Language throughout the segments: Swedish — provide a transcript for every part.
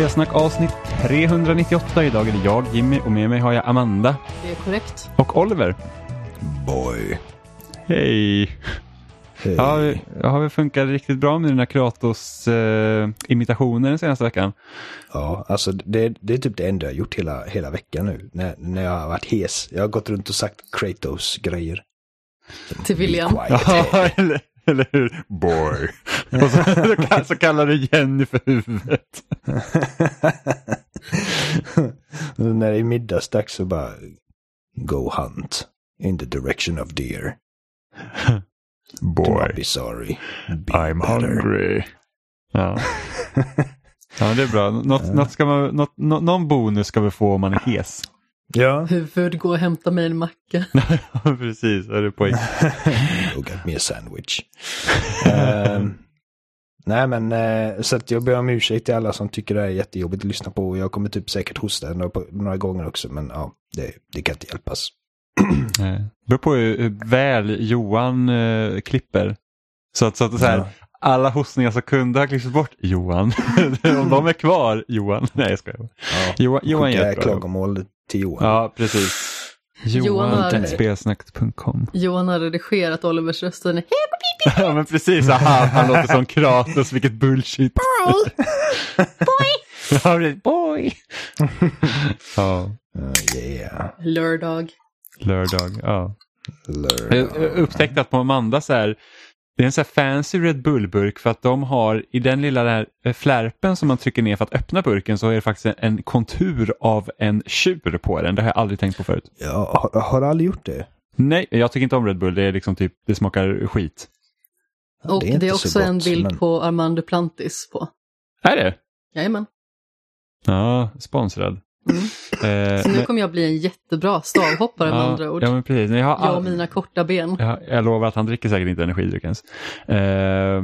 Spelsnack avsnitt 398. Idag är det jag, Jimmy, och med mig har jag Amanda Det är korrekt. och Oliver. Boy. Hej! Hej. Ja, har vi funkat riktigt bra med dina Kratos-imitationer den senaste veckan? Ja, alltså det, det är typ det enda jag har gjort hela, hela veckan nu. När, när jag har varit hes. Jag har gått runt och sagt Kratos-grejer. Till William. Ja, eller, eller hur? Boy. Och så, så kallar du Jenny för huvudet. när det är middagsdags så bara Go hunt in the direction of deer. Do not be sorry. Be better. Ja. ja, det är bra. Något, något ska man, något, nå- någon bonus ska vi få om man är hes. Ja, Huvud, gå och hämta mig en macka. Ja, Precis, är det poäng. go get me a sandwich. Ehm, nej men så att jag ber om ursäkt till alla som tycker det är jättejobbigt att lyssna på. Jag kommer typ säkert hosta några, några gånger också men ja, det, det kan inte hjälpas. Det beror på hur väl Johan eh, klipper. Så att, så att är så här, Ja. alla hostningar som kunde ha klippts bort, Johan. om de är kvar, Johan. Nej, jag skojar. Ja, Johan, Johan skicka gör ett bra jobb. klagomål till Johan. Ja, precis. Johan Johan, har- spelsnack.com. Johan har redigerat Olivers röst. Den är Ja, men precis. Aha, han låter som Kratos, vilket bullshit. Boy! Boy! ja, Uh, yeah. lördag. lördag. Ja. Lördag. Jag jag upptäckte att på Amanda så här, det är en så här fancy Red Bull-burk för att de har i den lilla där eh, flärpen som man trycker ner för att öppna burken så är det faktiskt en, en kontur av en tjur på den. Det har jag aldrig tänkt på förut. Ja, har, har du aldrig gjort det? Nej, jag tycker inte om Red Bull. Det är liksom typ, det smakar skit. Ja, Och det är, inte så också en gott, bild men- på Armand Duplantis på. Är det? Jajamän. Ja, sponsrad. Mm. Eh, Så nu men- kommer jag bli en jättebra stavhoppare med ja, andra ord. Ja, men precis. Men jag, har Jag och all... mina korta ben. jag, jag lovar att han dricker säkert inte energidryck ens. Eh,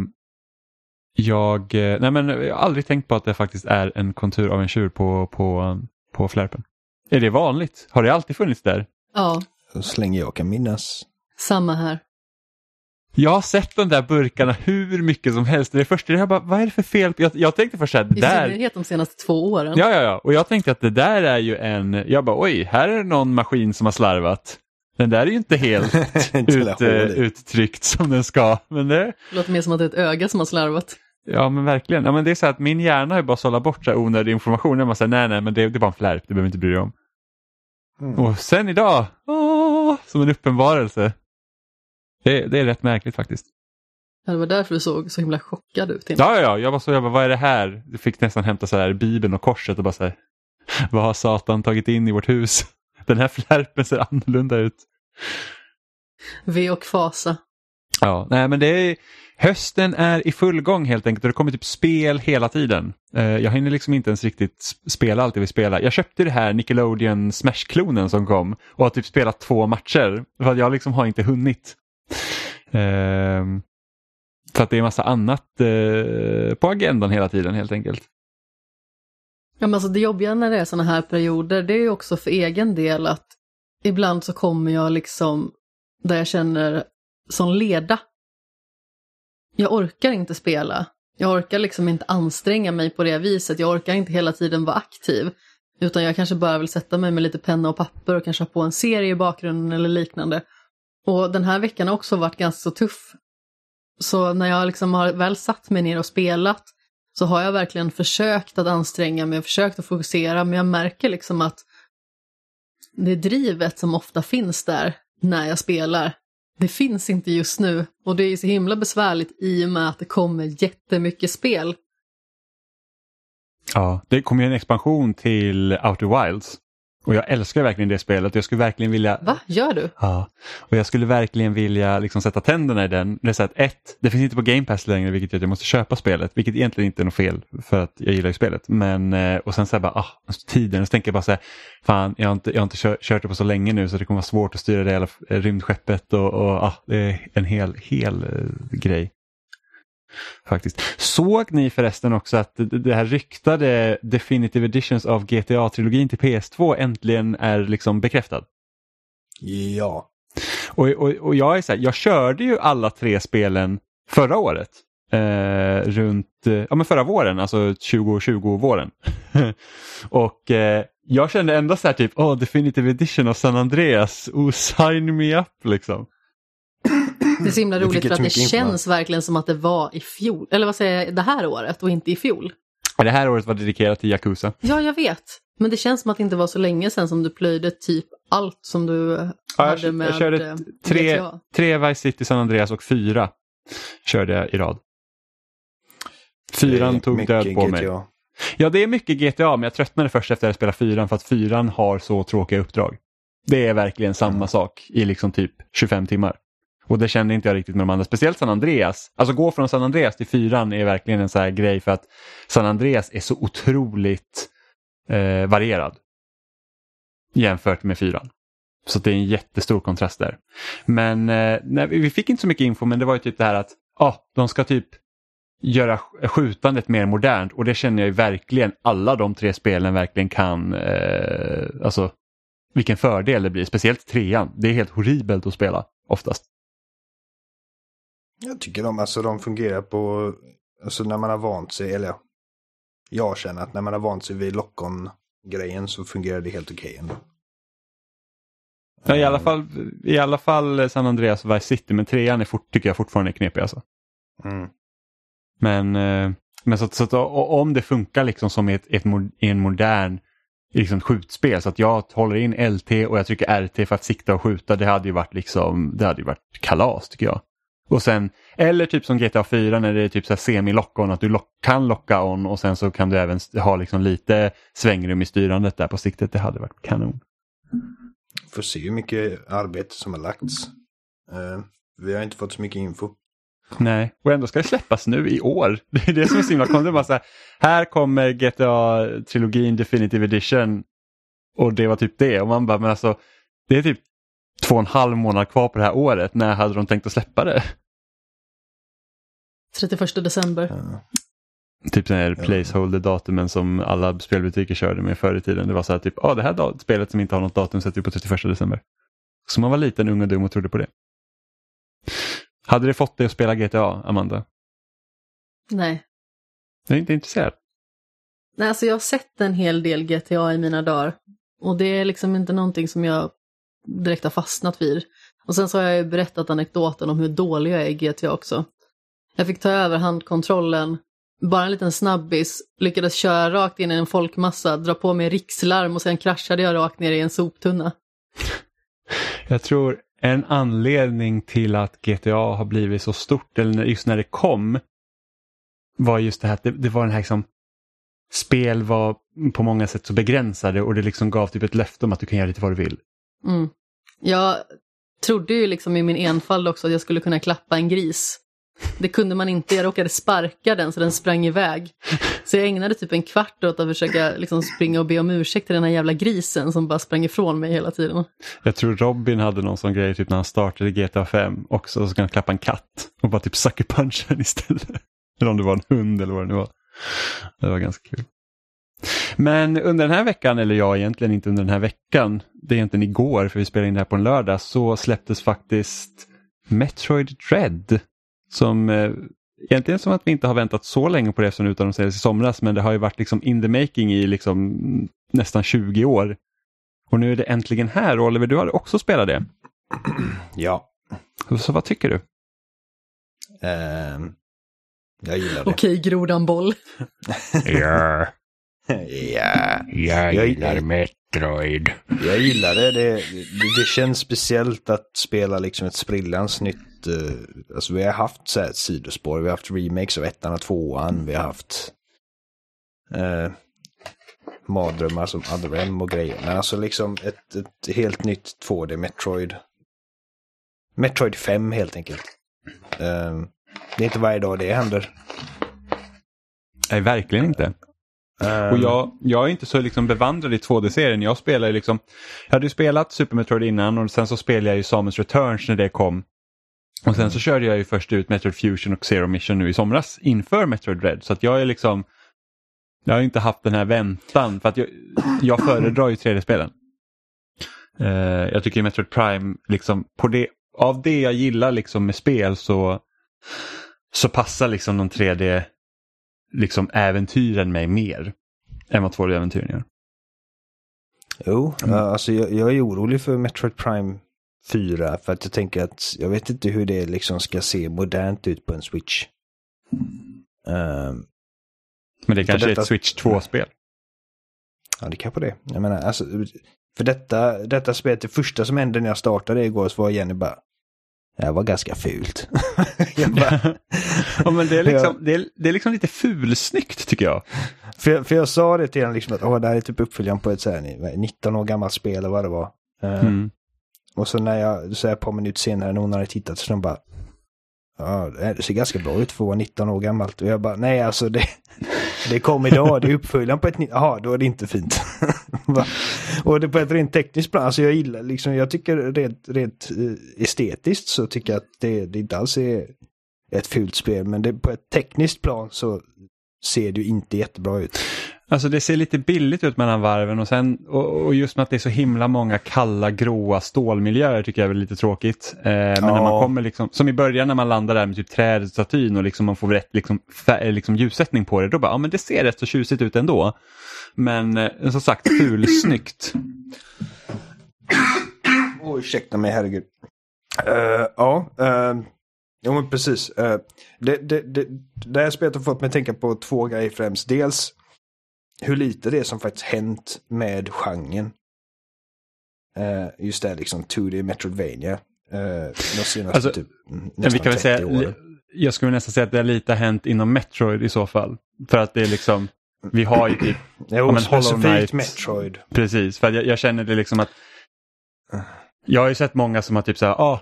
jag, eh, nej men jag har aldrig tänkt på att det faktiskt är en kontur av en tjur på, på, på flärpen. Är det vanligt? Har det alltid funnits där? Ja, Så länge jag kan minnas. samma här. Jag har sett de där burkarna hur mycket som helst. Det är första jag bara, vad är det för fel? Jag, jag tänkte först att det I där... synnerhet de senaste två åren. Ja, ja, ja. Och jag tänkte att det där är ju en... Jag bara, oj, här är det någon maskin som har slarvat. Den där är ju inte helt ut, uttryckt som den ska. Men det... Det låter mer som att det är ett öga som har slarvat. Ja men verkligen. Ja, men det är så att min hjärna har ju bara sållat bort så här onödig information. Jag bara säger nej nej men det, det är bara en flärp, det behöver inte bry dig om. Mm. Och sen idag, åh, som en uppenbarelse. Det, det är rätt märkligt faktiskt. Ja, Det var därför du såg så himla chockad ut. Ja, ja, ja, jag var så, jag bara, vad är det här? Jag fick nästan hämta så här Bibeln och korset och bara så här, vad har Satan tagit in i vårt hus? Den här flärpen ser annorlunda ut. V och fasa. Ja, nej men det är, hösten är i full gång helt enkelt och det kommer typ spel hela tiden. Eh, jag hinner liksom inte ens riktigt sp- spela allt jag vill spela. Jag köpte det här Nickelodeon Smash-klonen som kom och har typ spelat två matcher. För att jag liksom har inte hunnit. Ehm, så för att det är massa annat eh, på agendan hela tiden helt enkelt. Ja, men alltså det jobbiga när det är sådana här perioder, det är ju också för egen del att ibland så kommer jag liksom där jag känner som leda. Jag orkar inte spela. Jag orkar liksom inte anstränga mig på det viset. Jag orkar inte hela tiden vara aktiv. Utan jag kanske bara vill sätta mig med lite penna och papper och kanske ha på en serie i bakgrunden eller liknande. Och den här veckan har också varit ganska så tuff. Så när jag liksom har väl satt mig ner och spelat så har jag verkligen försökt att anstränga mig och försökt att fokusera, men jag märker liksom att det drivet som ofta finns där när jag spelar, det finns inte just nu. Och det är så himla besvärligt i och med att det kommer jättemycket spel. Ja, det kommer ju en expansion till Outer Wilds. Och jag älskar verkligen det spelet. Jag skulle verkligen vilja... Va, gör du? Ja, och jag skulle verkligen vilja liksom sätta tänderna i den. Det är så att ett, det finns inte på Game Pass längre vilket gör att jag måste köpa spelet, vilket egentligen inte är något fel för att jag gillar ju spelet. Men, eh, och sen så här bara, ah, alltså tiden, och så tänker jag bara så här, fan jag har inte, jag har inte kört, kört det på så länge nu så det kommer vara svårt att styra det jävla eh, rymdskeppet och, och ah, det är en hel, hel eh, grej. Faktiskt. Såg ni förresten också att det, här ryktade Definitive Editions av GTA-trilogin till PS2 äntligen är liksom bekräftad? Ja. Och, och, och jag är så här, jag körde ju alla tre spelen förra året. eh, runt eh, ja, men förra våren, alltså 2020-våren. och eh, jag kände ändå så här typ, oh, definitive edition av San Andreas, oh, sign me up liksom. Det är så himla roligt för att det känns verkligen som att det var i fjol, eller vad säger jag, det här året och inte i fjol. Det här året var dedikerat till Yakuza. Ja, jag vet. Men det känns som att det inte var så länge sedan som du plöjde typ allt som du Ja, jag, hade med jag körde tre, GTA. tre Vice City, San Andreas och fyra körde jag i rad. Fyran tog död på mig. GTA. Ja, det är mycket GTA, men jag tröttnade först efter att jag spelat fyran för att fyran har så tråkiga uppdrag. Det är verkligen samma sak i liksom typ 25 timmar. Och det kände inte jag riktigt med de andra, speciellt San Andreas. Alltså gå från San Andreas till fyran är verkligen en sån här grej för att San Andreas är så otroligt eh, varierad jämfört med fyran. Så det är en jättestor kontrast där. Men eh, nej, vi fick inte så mycket info men det var ju typ det här att ah, de ska typ göra skjutandet mer modernt och det känner jag ju verkligen alla de tre spelen verkligen kan, eh, alltså vilken fördel det blir, speciellt trean. Det är helt horribelt att spela oftast. Jag tycker de, alltså, de fungerar på, alltså när man har vant sig, eller ja, jag känner att när man har vant sig vid lock-on-grejen så fungerar det helt okej ändå. Ja, i, alla fall, I alla fall San Andreas och Vice City, men trean är fort, tycker jag fortfarande är knepig. Alltså. Mm. Men, eh, men så, att- så att, om det funkar liksom som i ett, ett, en modern liksom, skjutspel så att jag håller in LT och jag trycker RT för att sikta och skjuta, det hade ju varit liksom, det hade ju varit kalas tycker jag. Och sen, eller typ som GTA 4 när det är typ så semi-lock-on, att du lock, kan locka on och sen så kan du även ha liksom lite svängrum i styrandet där på siktet, det hade varit kanon. Får se hur mycket arbete som har lagts. Eh, vi har inte fått så mycket info. Nej, och ändå ska det släppas nu i år. Det är det som är så himla konstigt. Bara så här, här kommer GTA-trilogin Definitive Edition och det var typ det. Och man bara, men alltså, det är typ två och en halv månad kvar på det här året. När hade de tänkt att släppa det? 31 december. Ja. Typ den här placeholder-datumen som alla spelbutiker körde med förr i tiden. Det var så här typ, ja det här spelet som inte har något datum sätter vi på 31 december. Så man var liten, ung och dum och trodde på det. Hade det fått dig att spela GTA, Amanda? Nej. Jag är inte intresserad. Nej, alltså jag har sett en hel del GTA i mina dagar. Och det är liksom inte någonting som jag direkt har fastnat vid. Och sen så har jag ju berättat anekdoten om hur dålig jag är i GTA också. Jag fick ta över handkontrollen, bara en liten snabbis, lyckades köra rakt in i en folkmassa, dra på mig rikslarm och sen kraschade jag rakt ner i en soptunna. Jag tror en anledning till att GTA har blivit så stort, eller just när det kom, var just det här att det, det var den här liksom, spel var på många sätt så begränsade och det liksom gav typ ett löfte om att du kan göra lite vad du vill. Mm. Jag trodde ju liksom i min enfald också att jag skulle kunna klappa en gris. Det kunde man inte, jag råkade sparka den så den sprang iväg. Så jag ägnade typ en kvart åt att försöka liksom springa och be om ursäkt till den här jävla grisen som bara sprang ifrån mig hela tiden. Jag tror Robin hade någon sån grej typ när han startade GTA 5 också, så kan han klappa en katt och bara typ sucker punchen istället. Eller om det var en hund eller vad det nu var. Det var ganska kul. Men under den här veckan, eller ja egentligen inte under den här veckan, det är egentligen igår för vi spelade in det här på en lördag, så släpptes faktiskt Metroid Dread. Som eh, egentligen som att vi inte har väntat så länge på det som utan de säljs i somras, men det har ju varit liksom in the making i liksom nästan 20 år. Och nu är det äntligen här. Oliver, du har också spelat det. Ja. Så vad tycker du? Ehm, jag gillar det. Okej, grodan boll. Ja, ja. jag Jag- gillar Metroid. Jag gillar det. Det, det. det känns speciellt att spela liksom ett sprillans nytt. eh, alltså vi har haft så här sidospår. Vi har haft remakes av ettan och tvåan. Vi har haft eh, mardrömmar som Other M och grejer. Men alltså liksom ett, ett helt nytt 2D Metroid. Metroid 5 helt enkelt. Eh, det är inte varje dag det händer. Nej, verkligen inte. Eh. Och jag, jag är inte så liksom bevandrad i 2D-serien. Jag spelar liksom, jag hade ju spelat Super Metroid innan och sen så spelade jag ju Samus Returns när det kom. Och sen så körde jag ju först ut Metroid Fusion och Zero Mission nu i somras inför Metroid Red. Så att jag är liksom, jag har inte haft den här väntan för att jag, jag föredrar ju 3D-spelen. Uh, eh, jag tycker Metroid Prime, liksom, på det, av det jag gillar liksom med spel så så passar liksom de 3D liksom äventyren mig mer än vad 2D-äventyren gör. Jo, ja, alltså jag, jag är orolig för Metroid Prime 4 för att jag tänker att jag vet inte hur det liksom ska se modernt ut på en Switch. Ehm, Men det kanske är detta- ett Switch 2-spel. ja, det kanske det. Jag menar, alltså, för detta, detta spelet, det första som hände när jag startade igår så var Jenny bara, det var ganska fult. bara, ja, men det, är liksom, det, är, det är liksom lite fulsnyggt tycker jag. för, jag, för jag sa det till henne liksom att Åh, det här är typ uppföljaren på ett så här, 19 år gammalt spel eller vad det var. Ehm, Mm. Och så när jag, så här ett par minuter senare när hon hade tittat så de bara Ja, det ser ganska bra ut för att vara 19 år gammalt. Och jag bara, nej alltså det, det kom idag, det är uppföljaren på ett nytt, jaha, då är det inte fint. Och det på ett rent tekniskt plan, alltså jag gillar liksom, jag tycker rent, rent eh, estetiskt så tycker jag att det, det inte alls är ett fult spel, men det, på ett tekniskt plan så ser det ju inte jättebra ut. Alltså det ser lite billigt ut mellan varven och, sen, och, och just med att det är så himla många kalla gråa stålmiljöer tycker jag är lite tråkigt. Eh, men när Ja. man kommer liksom, som i början när man landar där med typ trädet, statyn och liksom man får rätt liksom, fär, liksom ljussättning på det, då bara, ja men det ser rätt så tjusigt ut ändå. Men eh, som sagt, fulsnyggt. Oj, ursäkta mig, herregud. Eh, ja, uh, jo men precis. Eh, det, det, det, det här spelet har fått mig att tänka på två grejer främst. Dels hur lite det är som faktiskt hänt med genren. Uh, just det liksom 2D Metroidvania. Uh, de senaste Alltså, typ nästan vi kan väl 30 säga, åren. jag skulle nästan säga att det är lite hänt inom Metroid i så fall. För att det är liksom, vi har ju typ Jo, men specifikt Metroid. Precis, för jag, jag känner det liksom att jag har ju sett många som har typ så här, ah,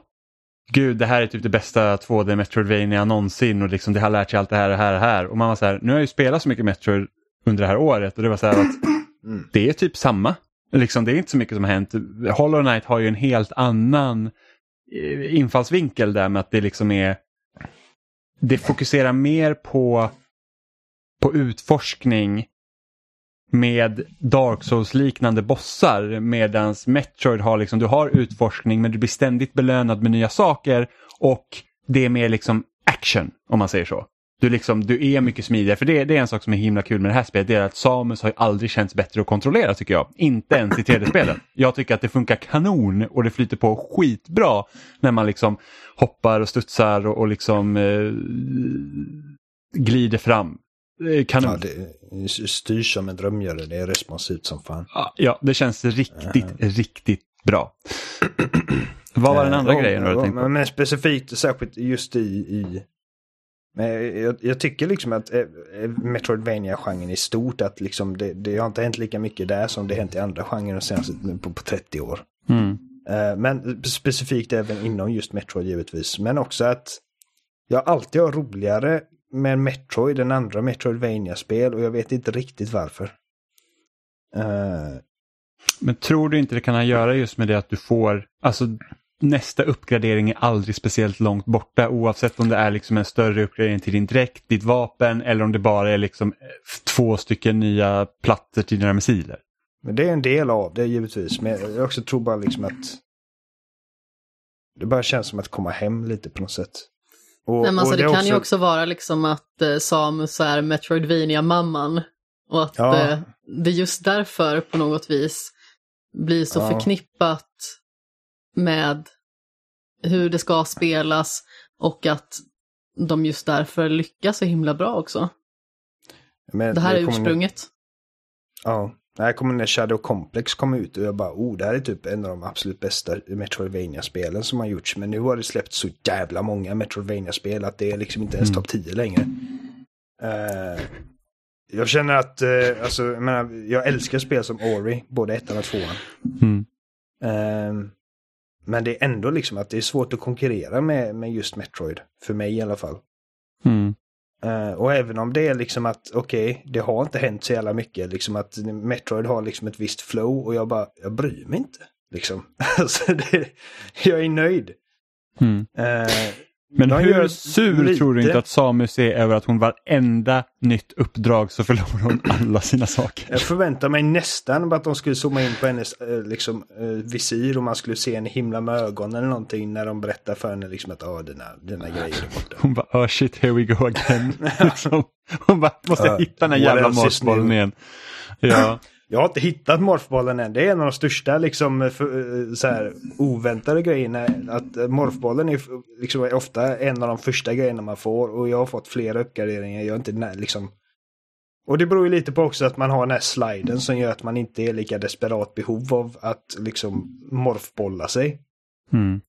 gud det här är typ det bästa 2D Metroidvania någonsin och liksom det har lärt sig allt det här och det här och det här. Och man var så här, nu har jag ju spelat så mycket Metroid under det här året och det var så här att Mm. det är typ samma. Liksom, det är inte så mycket som har hänt. Hollow Knight har ju en helt annan eh, infallsvinkel där med att det liksom är det fokuserar mer på, på utforskning med Dark Souls-liknande bossar medans Metroid har liksom, du har utforskning men du blir ständigt belönad med nya saker och det är mer liksom action om man säger så. Du, liksom, du är mycket smidigare, för det, det är en sak som är himla kul med det här spelet, det är att Samus har ju aldrig känts bättre att kontrollera tycker jag. Inte ens i 3D-spelen. Jag tycker att det funkar kanon och det flyter på skitbra när man liksom hoppar och studsar och, och liksom eh, glider fram. Kanon. Ja, det styrs som en drömgörare. Det är responsivt som fan. Ja, det känns riktigt, riktigt bra. Vad var den andra Eh, grejen du hade tänkt på? Men, specifikt, särskilt just i... i jag, jag tycker liksom att eh, eh, Metroidvania-genren i stort, att liksom det, det har inte hänt lika mycket där som det hänt i andra genrer senaste på, på 30 år. Mm. Eh, Men specifikt även inom just Metroid givetvis. Men också att jag alltid har roligare med Metroid än andra Metroidvania-spel och jag vet inte riktigt varför. Men tror du inte det kan ha att göra just med det att du får, alltså nästa uppgradering är aldrig speciellt långt borta oavsett om det är liksom en större uppgradering till din dräkt, ditt vapen eller om det bara är liksom eh, två stycken nya plattor till dina missiler. Men det är en del av det givetvis. Men jag också tror bara liksom att det bara känns som att komma hem lite på något sätt. Och, Nej, men alltså, och det är kan ju också vara liksom att eh, Samus är Metroidvania-mamman. Och att Ja. eh, det är just därför på något vis blir så Ja. förknippat med hur det ska spelas och att de just därför lyckas så himla bra också. Men Det här är ursprunget. Ja. Här kommer när Shadow Complex kom ut och jag bara, oh, det här är typ en av de absolut bästa Metroidvania-spelen som har gjorts. Men nu har det släppt så jävla många Metroidvania-spel att det är liksom inte ens Mm. topp 10 längre. Eh, jag känner att, uh, alltså, jag, menar, jag älskar spel som Ori, både ettan och tvåan. Mm. Ehm, men det är ändå liksom att det är svårt att konkurrera med, med just Metroid. För mig i alla fall. Mm. Eh, och även om det är liksom att, okej, det har inte hänt så jävla mycket. Liksom att Metroid har liksom ett visst flow och jag bara, jag bryr mig inte. Liksom. alltså det, jag är nöjd. Mm. Eh, Men De hur sur lite. tror du inte att Samus är över att hon varenda nytt uppdrag så förlorar hon alla sina saker? Jag förväntar mig nästan att de skulle zooma in på hennes eh, liksom, eh, visir och man skulle se en himla med ögonen eller någonting när de berättar för henne liksom att ah, dina, dina grejer är borta. Hon bara oh shit here we go again. liksom. Hon bara måste Ja, hitta den här jävla new? igen. Ja. Jag har inte hittat morfbollen än. Det är en av de största liksom, för, eh, så här, oväntade grejerna. Att eh, morfbollen är liksom, ofta en av de första grejerna man får. Och jag har fått flera uppgraderingar. Jag är inte liksom... Och det beror ju lite på också att man har den här sliden som gör att man inte är lika desperat behov av att liksom morfbolla sig. Mm.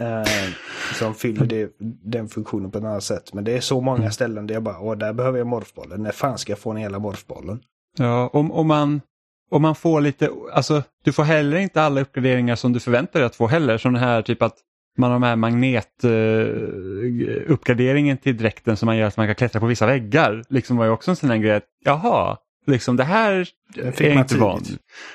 Eh, som fyller det, den funktionen på ett annat sätt. Men det är så många ställen där jag bara, åh där behöver jag morfbollen. När fan ska jag få den hela morfbollen? Ja, om, om, man, om man får lite, alltså du får heller inte alla uppgraderingar som du förväntar dig att få heller. Som den här typ att man har de här magnet eh, uppgraderingen till dräkten som man gör att man kan klättra på vissa väggar. Liksom var ju också en sån här grej att jaha, liksom det här fick är inte van.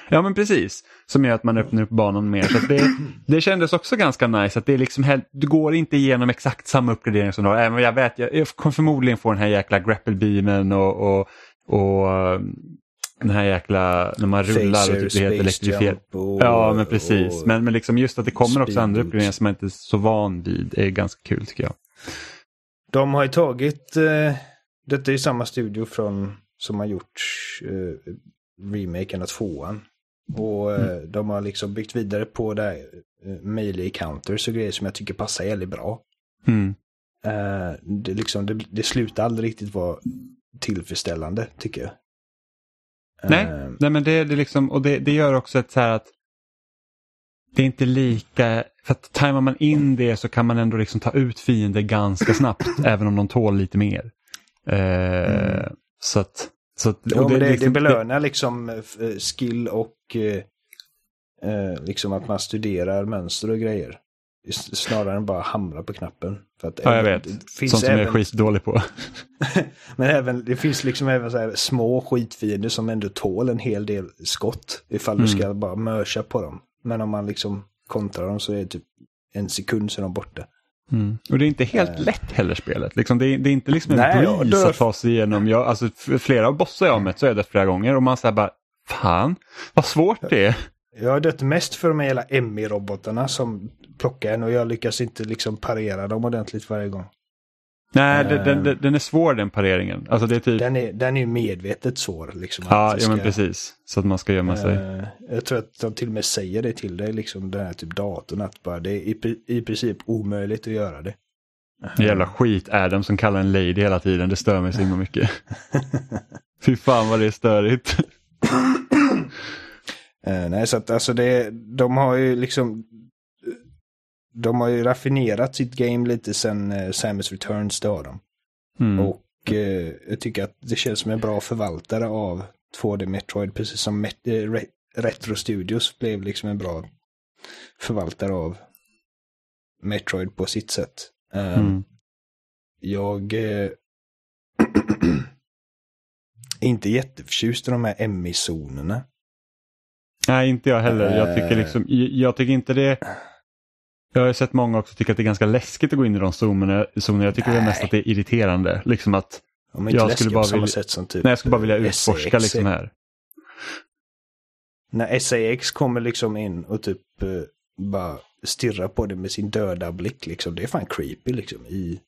Ja men precis, som gör att man öppnar upp banan mer. Så det, det kändes också ganska nice att det är liksom, du går inte igenom exakt samma uppgradering som du har. Även om jag vet, jag, jag kommer förmodligen få den här jäkla grapple-beamen och, och, och eh, den här jäkla, när man rullar och typ blir helt och- Ja men precis, men, men liksom just att det kommer också andra uppgraderingar som man inte är så van vid är ganska kul tycker jag. De har ju tagit, eh, detta är ju samma studio från, som har gjort eh, remaken av tvåan. Och eh, de har liksom byggt vidare på det här eh, melee counters och grejer som jag tycker passar jävligt bra. Mm. Eh, det, liksom, det, det slutar aldrig riktigt vara tillfredsställande tycker jag. Nej, Eh, nej men det, det, liksom, och det, det gör också ett så här att det är inte lika, för att tajmar man in det så kan man ändå liksom ta ut fiender ganska snabbt även om de tål lite mer. Eh, Så att, så att, och men det, liksom- det belönar liksom eh, skill och eh, eh, liksom att man studerar mönster och grejer. Snarare än bara hamra på knappen. För att Ja, jag även- vet. Det finns Sånt som jag är även, skitdålig på. men även, det finns liksom även så små skitfiender som ändå tål en hel del skott. Ifall Mm. du ska bara mörsa på dem. Men om man liksom kontrar dem så är det typ en sekund så är de borta. Mm. Och det är inte helt lätt heller spelet. Liksom, det, är, det är inte liksom en Nej, breeze då- att ta sig igenom. Jag, alltså, flera av bossar jag har mött så jag dött flera gånger och man säger bara Fan, vad svårt det är. Jag har dött mest för de här jävla Emmy-robotarna som plockar en och jag lyckas inte liksom parera dem ordentligt varje gång. Nej, den, den, Eh. den, den är svår den pareringen. Alltså det är typ... Den är, den är ju medvetet svår. Liksom, Ja, ja men precis. Så att man ska gömma sig. Eh, jag tror att de till och med säger det till dig, liksom den här typ datorn, att bara det är i, i princip omöjligt att göra det. Det jävla skit Adam som kallar en lady hela tiden. Det stör mig så himla mycket. Fy fan vad det är störigt. Eh, nej, så att alltså det, de har ju liksom de har ju raffinerat sitt game lite sen uh, Samus Returns, det har de. Mm. Och eh, jag tycker att det känns som en bra förvaltare av 2D Metroid, precis som Met- eh, Re- Retro Studios blev liksom en bra förvaltare av Metroid på sitt sätt. Eh, Mm. Jag eh, är inte jätteförtjust i de här MI-zonerna. Nej, inte jag heller. Jag tycker, Eh. liksom, jag, jag tycker inte det... Jag har sett många också tycka att det är ganska läskigt att gå in i de zonerna. Jag tycker mest att det är irriterande. Liksom att, är inte Jag skulle bara på samma vilja- sätt som typ nej, jag skulle bara vilja utforska liksom är. här. När SAX kommer liksom in och typ eh, bara stirrar på det med sin döda blick liksom. Det är fan creepy liksom i,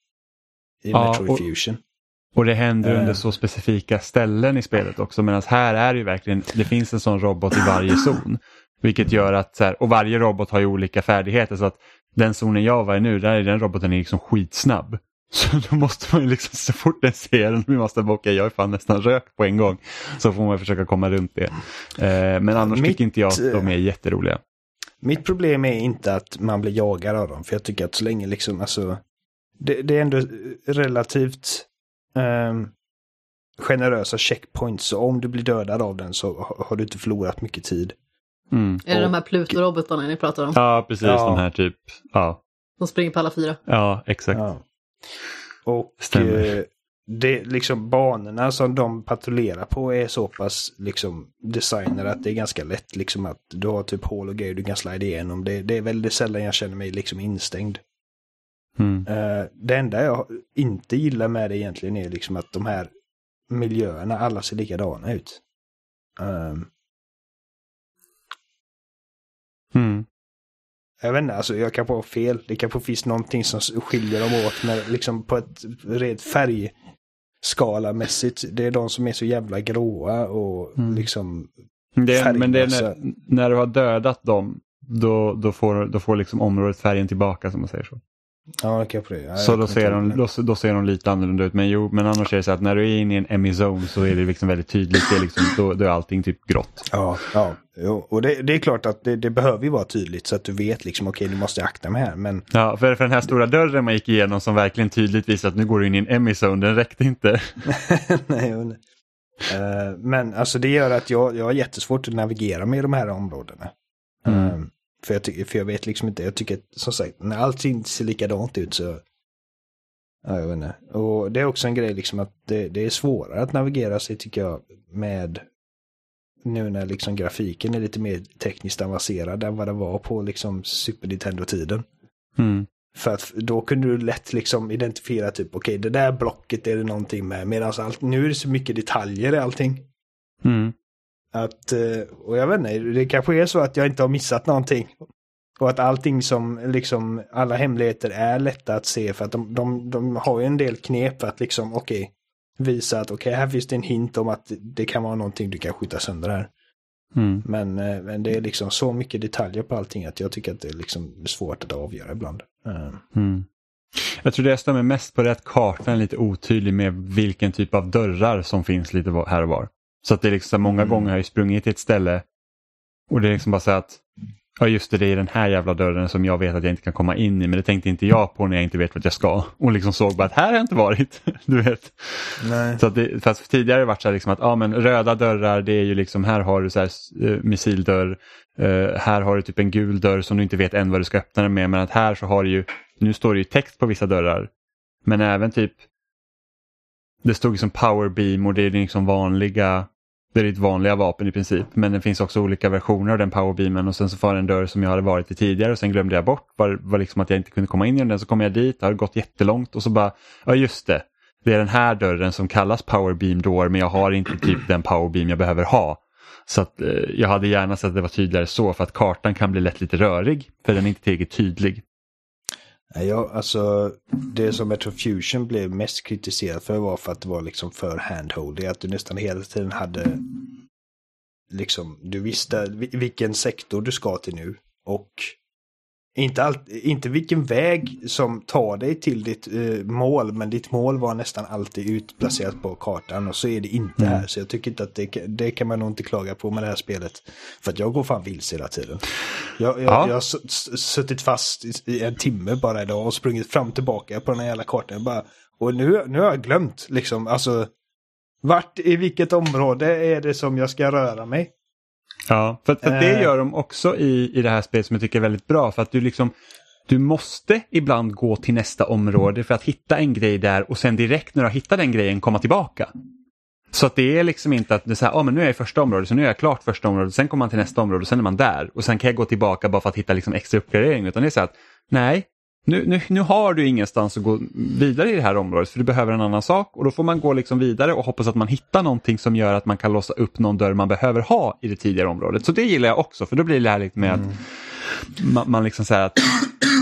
i Ja, Metroid Fusion. Och det händer Eh. under så specifika ställen i spelet också. Medan här är det ju verkligen, det finns en sån robot i varje zon. Vilket gör att, så här, och varje robot har ju olika färdigheter. Så att den zonen jag var i nu, där är den roboten liksom skitsnabb. Så då måste man ju liksom så fort den ser den, vi måste okej jag är fan nästan rök på en gång. Så får man försöka komma runt det. Eh, men annars Mitt, tycker inte jag att de är jätteroliga. Mitt problem är inte att man blir jagad av dem. För jag tycker att så länge liksom, alltså. Det, det är ändå relativt ehm, generösa checkpoints. Så om du blir dödad av den så ha- har du inte förlorat mycket tid. Mm. Är det Och- de här Pluto-robotarna ni pratar om? Ja, precis Ja. de här typ. Ja, De springer på alla fyra. ja exakt. Ja. Och Stämmer. eh, det liksom banorna som de patrullerar på är så pass liksom designade att det är ganska lätt liksom att du har typ hål och grejer du kan slida igenom. Det, det är väldigt sällan jag känner mig liksom instängd. Mm. Eh, det enda jag inte gillar med det egentligen är liksom att de här miljöerna, alla ser likadana ut. Ehm, Mm. jag vet inte, alltså jag kan få fel. Det kanske finns någonting som skiljer dem åt med, liksom på ett rent färgskalamässigt. Det är de som är så jävla gråa och Mm. liksom Det är, men det är när, när du har dödat dem, då, då får, då får liksom området färgen tillbaka som man säger så. Ja, jag på det. Ja, så då ser, de, då, då ser de lite annorlunda ut. Men, jo, men annars är det så att när du är inne i en Emmy-zone så är det liksom väldigt tydligt. Det är liksom, då, då är allting typ grått. Ja, ja. Jo. Och det, det är klart att det, det behöver ju vara tydligt så att du vet liksom okej, nu måste jag akta mig här. Men Ja, för, för den här stora dörren man gick igenom som verkligen tydligt visar att nu går du in i en Emmy-zone, den räckte inte. Nej, inte. Eh, men alltså det gör att jag, jag har jättesvårt att navigera med de här områdena. Mm. Eh, för, jag ty- för jag vet liksom inte, jag tycker som sagt, när allting ser likadant ut så... Ja, jag vet inte. Och det är också en grej liksom att det, det är svårare att navigera sig tycker jag med nu när liksom grafiken är lite mer tekniskt avancerad än vad det var på liksom Super Nintendo-tiden. Mm. För att då kunde du lätt liksom identifiera typ, okej det där blocket är det någonting med. Medan allt, nu är det så mycket detaljer i allting. Mm. Att, eh, och jag vet inte, det kanske är så att jag inte har missat någonting. Och att allting som, liksom, alla hemligheter är lätta att se för att de, de, de har ju en del knep för att liksom, okej, visa att okej, här finns det en hint om att det kan vara någonting du kan skjuta sönder här. Mm. Men, eh, men det är liksom så mycket detaljer på allting att jag tycker att det är liksom svårt att avgöra ibland. Eh, Mm. Jag tror det jag stämmer mest på det är att kartan är lite otydlig med vilken typ av dörrar som finns lite här och var. Så att det är liksom många Mm. gånger har jag sprungit till ett ställe och det är liksom bara så att ja just det, det är den här jävla dörren som jag vet att jag inte kan komma in i men det tänkte inte jag på när jag inte vet vart jag ska. Och liksom såg bara att här har jag inte varit. Du vet. Nej. Så att det, för att tidigare har det varit så här liksom att ja, men röda dörrar det är ju liksom här har du så här, eh, missildörr. eh, här har du typ en gul dörr som du inte vet än vad du ska öppna den med. Men att här så har du ju, nu står det ju text på vissa dörrar. Men även typ det stod liksom power beam och det är liksom vanliga det är ditt vanliga vapen i princip. Men det finns också olika versioner av den powerbeamen och sen så var det en dörr som jag hade varit i tidigare och sen glömde jag bort var, var liksom att jag inte kunde komma in genom den. Så kom jag dit, det har gått jättelångt och så bara, ja just det, det är den här dörren som kallas powerbeam door men jag har inte typ den powerbeam jag behöver ha. Så att eh, jag hade gärna sett att det var tydligare så för att kartan kan bli lätt lite rörig för den är inte tillräckligt tydlig. Ja, alltså, det som Metro Fusion blev mest kritiserad för var för att det var liksom för handholdig, Att du nästan hela tiden hade liksom, du visste vilken sektor du ska till nu. Och inte, allt, inte vilken väg som tar dig till ditt eh, mål, men ditt mål var nästan alltid utplacerat på kartan och så är det inte Mm. här. Så jag tycker inte att det, det kan man nog inte klaga på med det här spelet. För att jag går fan vilse hela tiden. Jag, jag, Ja. jag har suttit fast i, en timme bara idag och sprungit fram och tillbaka på den här jävla kartan. Bara, och nu, nu har jag glömt liksom, alltså vart, i vilket område är det som jag ska röra mig? Ja, för, för det Eh. gör de också i, i det här spelet som jag tycker är väldigt bra. För att du liksom du måste ibland gå till nästa område för att hitta en grej där och sen direkt när du har hittat den grejen komma tillbaka. Så att det är liksom inte att det är så här, ah, men nu är jag i första området så nu är jag klart första området, sen kommer man till nästa område och sen är man där och sen kan jag gå tillbaka bara för att hitta liksom extra uppgradering. Utan det är så här att nej, nu, nu, nu har du ingenstans att gå vidare i det här området för du behöver en annan sak och då får man gå liksom vidare och hoppas att man hittar någonting som gör att man kan låsa upp någon dörr man behöver ha i det tidigare området. Så det gillar jag också för då blir det här lite med att man, man liksom säger att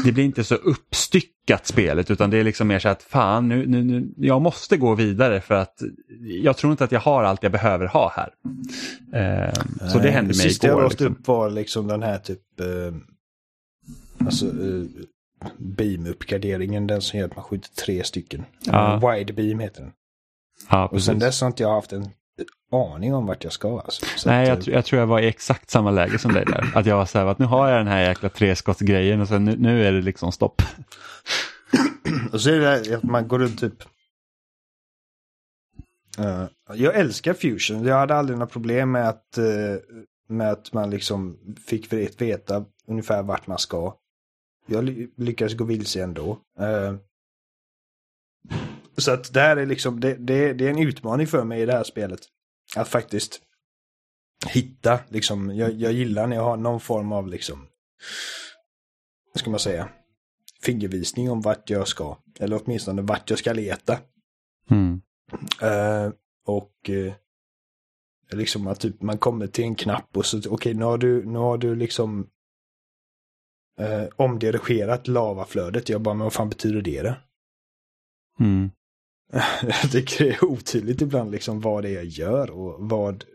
det blir inte så uppstyckat spelet utan det är liksom mer så att fan nu, nu, nu, jag måste gå vidare för att jag tror inte att jag har allt jag behöver ha här. Eh, så det hände mig Sista jag igår. låste Liksom. upp var liksom den här typ, eh, alltså eh, beam-uppgraderingen, den som gör att man skjuter tre stycken. Ja. Wide beam heter den. Ja, Och sen dess har inte jag haft en aning om vart jag ska. Alltså. Så Nej, jag, jag tror jag var i exakt samma läge som dig där. Att jag var så här att nu har jag den här jäkla treskottsgrejen och sen nu, nu är det liksom stopp. Och så är det att man går runt typ... Eh, jag älskar Fusion. Jag hade aldrig några problem med att, eh, med att man liksom fick vet- veta ungefär vart man ska. Jag ly- lyckades gå vilse ändå. Eh, så att det här är liksom, det, det, det är en utmaning för mig i det här spelet. Att faktiskt hitta, liksom, jag, jag gillar när jag har någon form av liksom, vad ska man säga, fingervisning om vart jag ska. Eller åtminstone vart jag ska leta. Mm. Eh, och eh, liksom att typ man kommer till en knapp och så, okej okay, nu har du, nu har du liksom eh, omdirigerat lavaflödet. Jag bara, men vad fan betyder det? då? Mm. jag tycker det är otydligt ibland liksom vad det är jag gör och vad...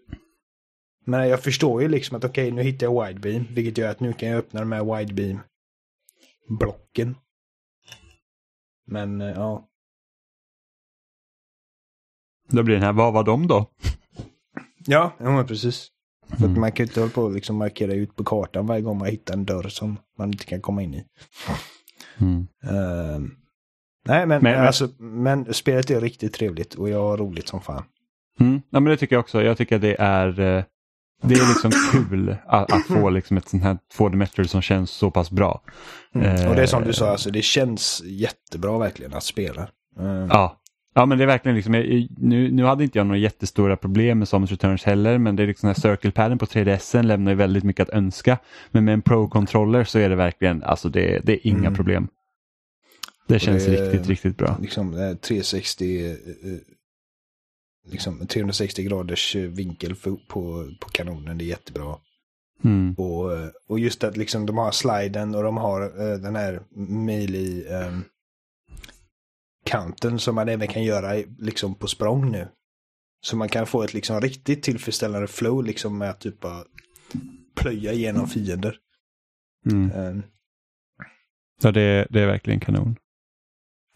Men jag förstår ju liksom att okej, okay, nu hittar jag widebeam, vilket gör att nu kan jag öppna de här widebeam-blocken. Men, eh, ja. Då blir den här, vad var de då? Ja, ja precis. För Mm. att man kan ju inte hålla på och liksom markera ut på kartan varje gång man hittar en dörr som man inte kan komma in i. Mm. Ehm, nej, men, Men- alltså, men spelet är riktigt trevligt och jag har roligt som fan. Mm. Ja, men det tycker jag också. Jag tycker det är, eh, det är liksom kul att, att få liksom ett sånt här 2D Metroid som känns så pass bra. Mm. Och det är som Eh, du sa, alltså, det känns jättebra verkligen att spela. Ehm, Ja. Ja men det är verkligen liksom, jag- nu, nu hade inte jag några jättestora problem med Samus Returns heller men det är liksom den här circle-padden på 3DSen lämnar ju väldigt mycket att önska. Men med en Pro-controller så är det verkligen, alltså det, det är inga Mm. problem. Det känns det- riktigt, riktigt bra. liksom eh, 360 eh, eh, liksom 360 graders vinkel på, på kanonen, det är jättebra. Mm. Och, eh, och just att liksom de har sliden och de har den här melee um, counten som man även kan göra liksom på språng nu. Så man kan få ett liksom riktigt tillfredsställande flow liksom med att typ bara plöja igenom fiender. Mm. Ehm, Ja, det, det är verkligen kanon.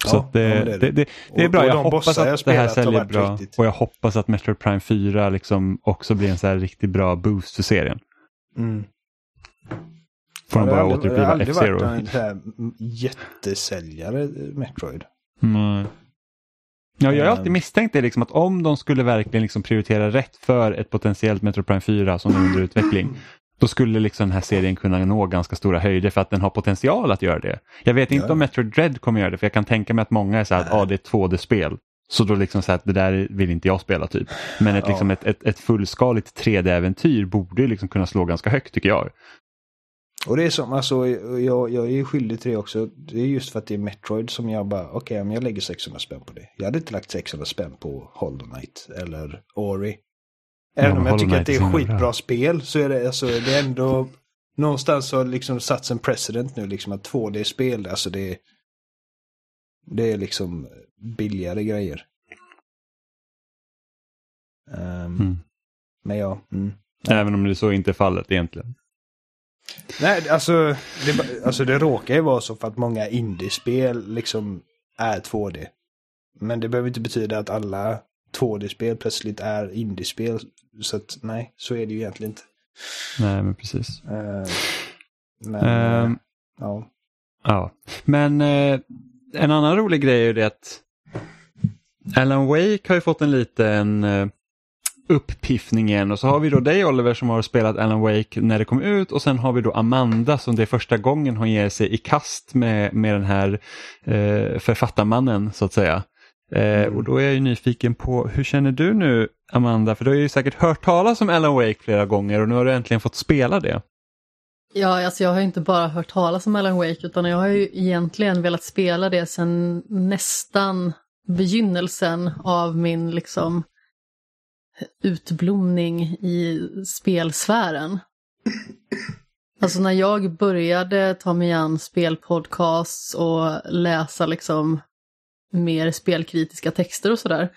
Så Ja, att det, ja, det det, är det, det. det, är Och- bra, och jag de hoppas bossar jag att det här säljer bra riktigt- och jag hoppas att Metroid Prime 4 liksom också blir en så här riktigt bra boost för serien. mm. Får de det bara aldrig- det återuppliva har aldrig varit F-Zero. en jättesäljare, eh, Metroid. Nej. Ja, jag har alltid Ehm. misstänkt det liksom att om de skulle verkligen liksom prioritera rätt för ett potentiellt Metroid Prime 4 som är under utveckling. Då skulle liksom den här serien kunna nå ganska stora höjder för att den har potential att göra det. Jag vet inte Ja. om Metroid Dread kommer göra det för jag kan tänka mig att många är så här att ah, det är ett 2D-spel. Så då liksom så att det där vill inte jag spela typ. Men ett, Ja. liksom ett, ett, ett fullskaligt 3D-äventyr borde liksom kunna slå ganska högt tycker jag. Och det är som, alltså, jag, jag är skyldig till det också. Det är just för att det är Metroid som jag bara, okej, men jag lägger 600 spänn på det. Jag hade inte lagt 600 spänn på Hollow Knight eller Ori. Även men om jag Hollow tycker att Knight det är skitbra bra. spel så är det, alltså, det är ändå någonstans har liksom satts en precedent nu liksom att 2D-spel, alltså det är det är liksom billigare grejer. Ehm, Mm. Men ja. Mm. Även om det så inte är fallet egentligen. Nej, alltså det, alltså det råkar ju vara så för att många indiespel liksom är 2D. Men det behöver inte betyda att alla 2D-spel plötsligt är indiespel. Så att nej, så är det ju egentligen inte. Nej men precis. Eh, men, eh, Ehm, ja. Ja, men eh, en annan rolig grej är ju det att Alan Wake har ju fått en liten uppiffning igen och så har vi då dig Oliver som har spelat Alan Wake när det kom ut och sen har vi då Amanda som det är första gången hon ger sig i kast med, med den här eh, författarmannen så att säga. Eh, och då är jag ju nyfiken på hur känner du nu Amanda? För du har ju säkert hört talas om Alan Wake flera gånger och nu har du äntligen fått spela det. Ja, alltså jag har inte bara hört talas om Alan Wake utan jag har ju egentligen velat spela det sedan nästan begynnelsen av min liksom utblomning i spelsfären. Alltså när jag började ta mig an spelpodcasts och läsa liksom mer spelkritiska texter och sådär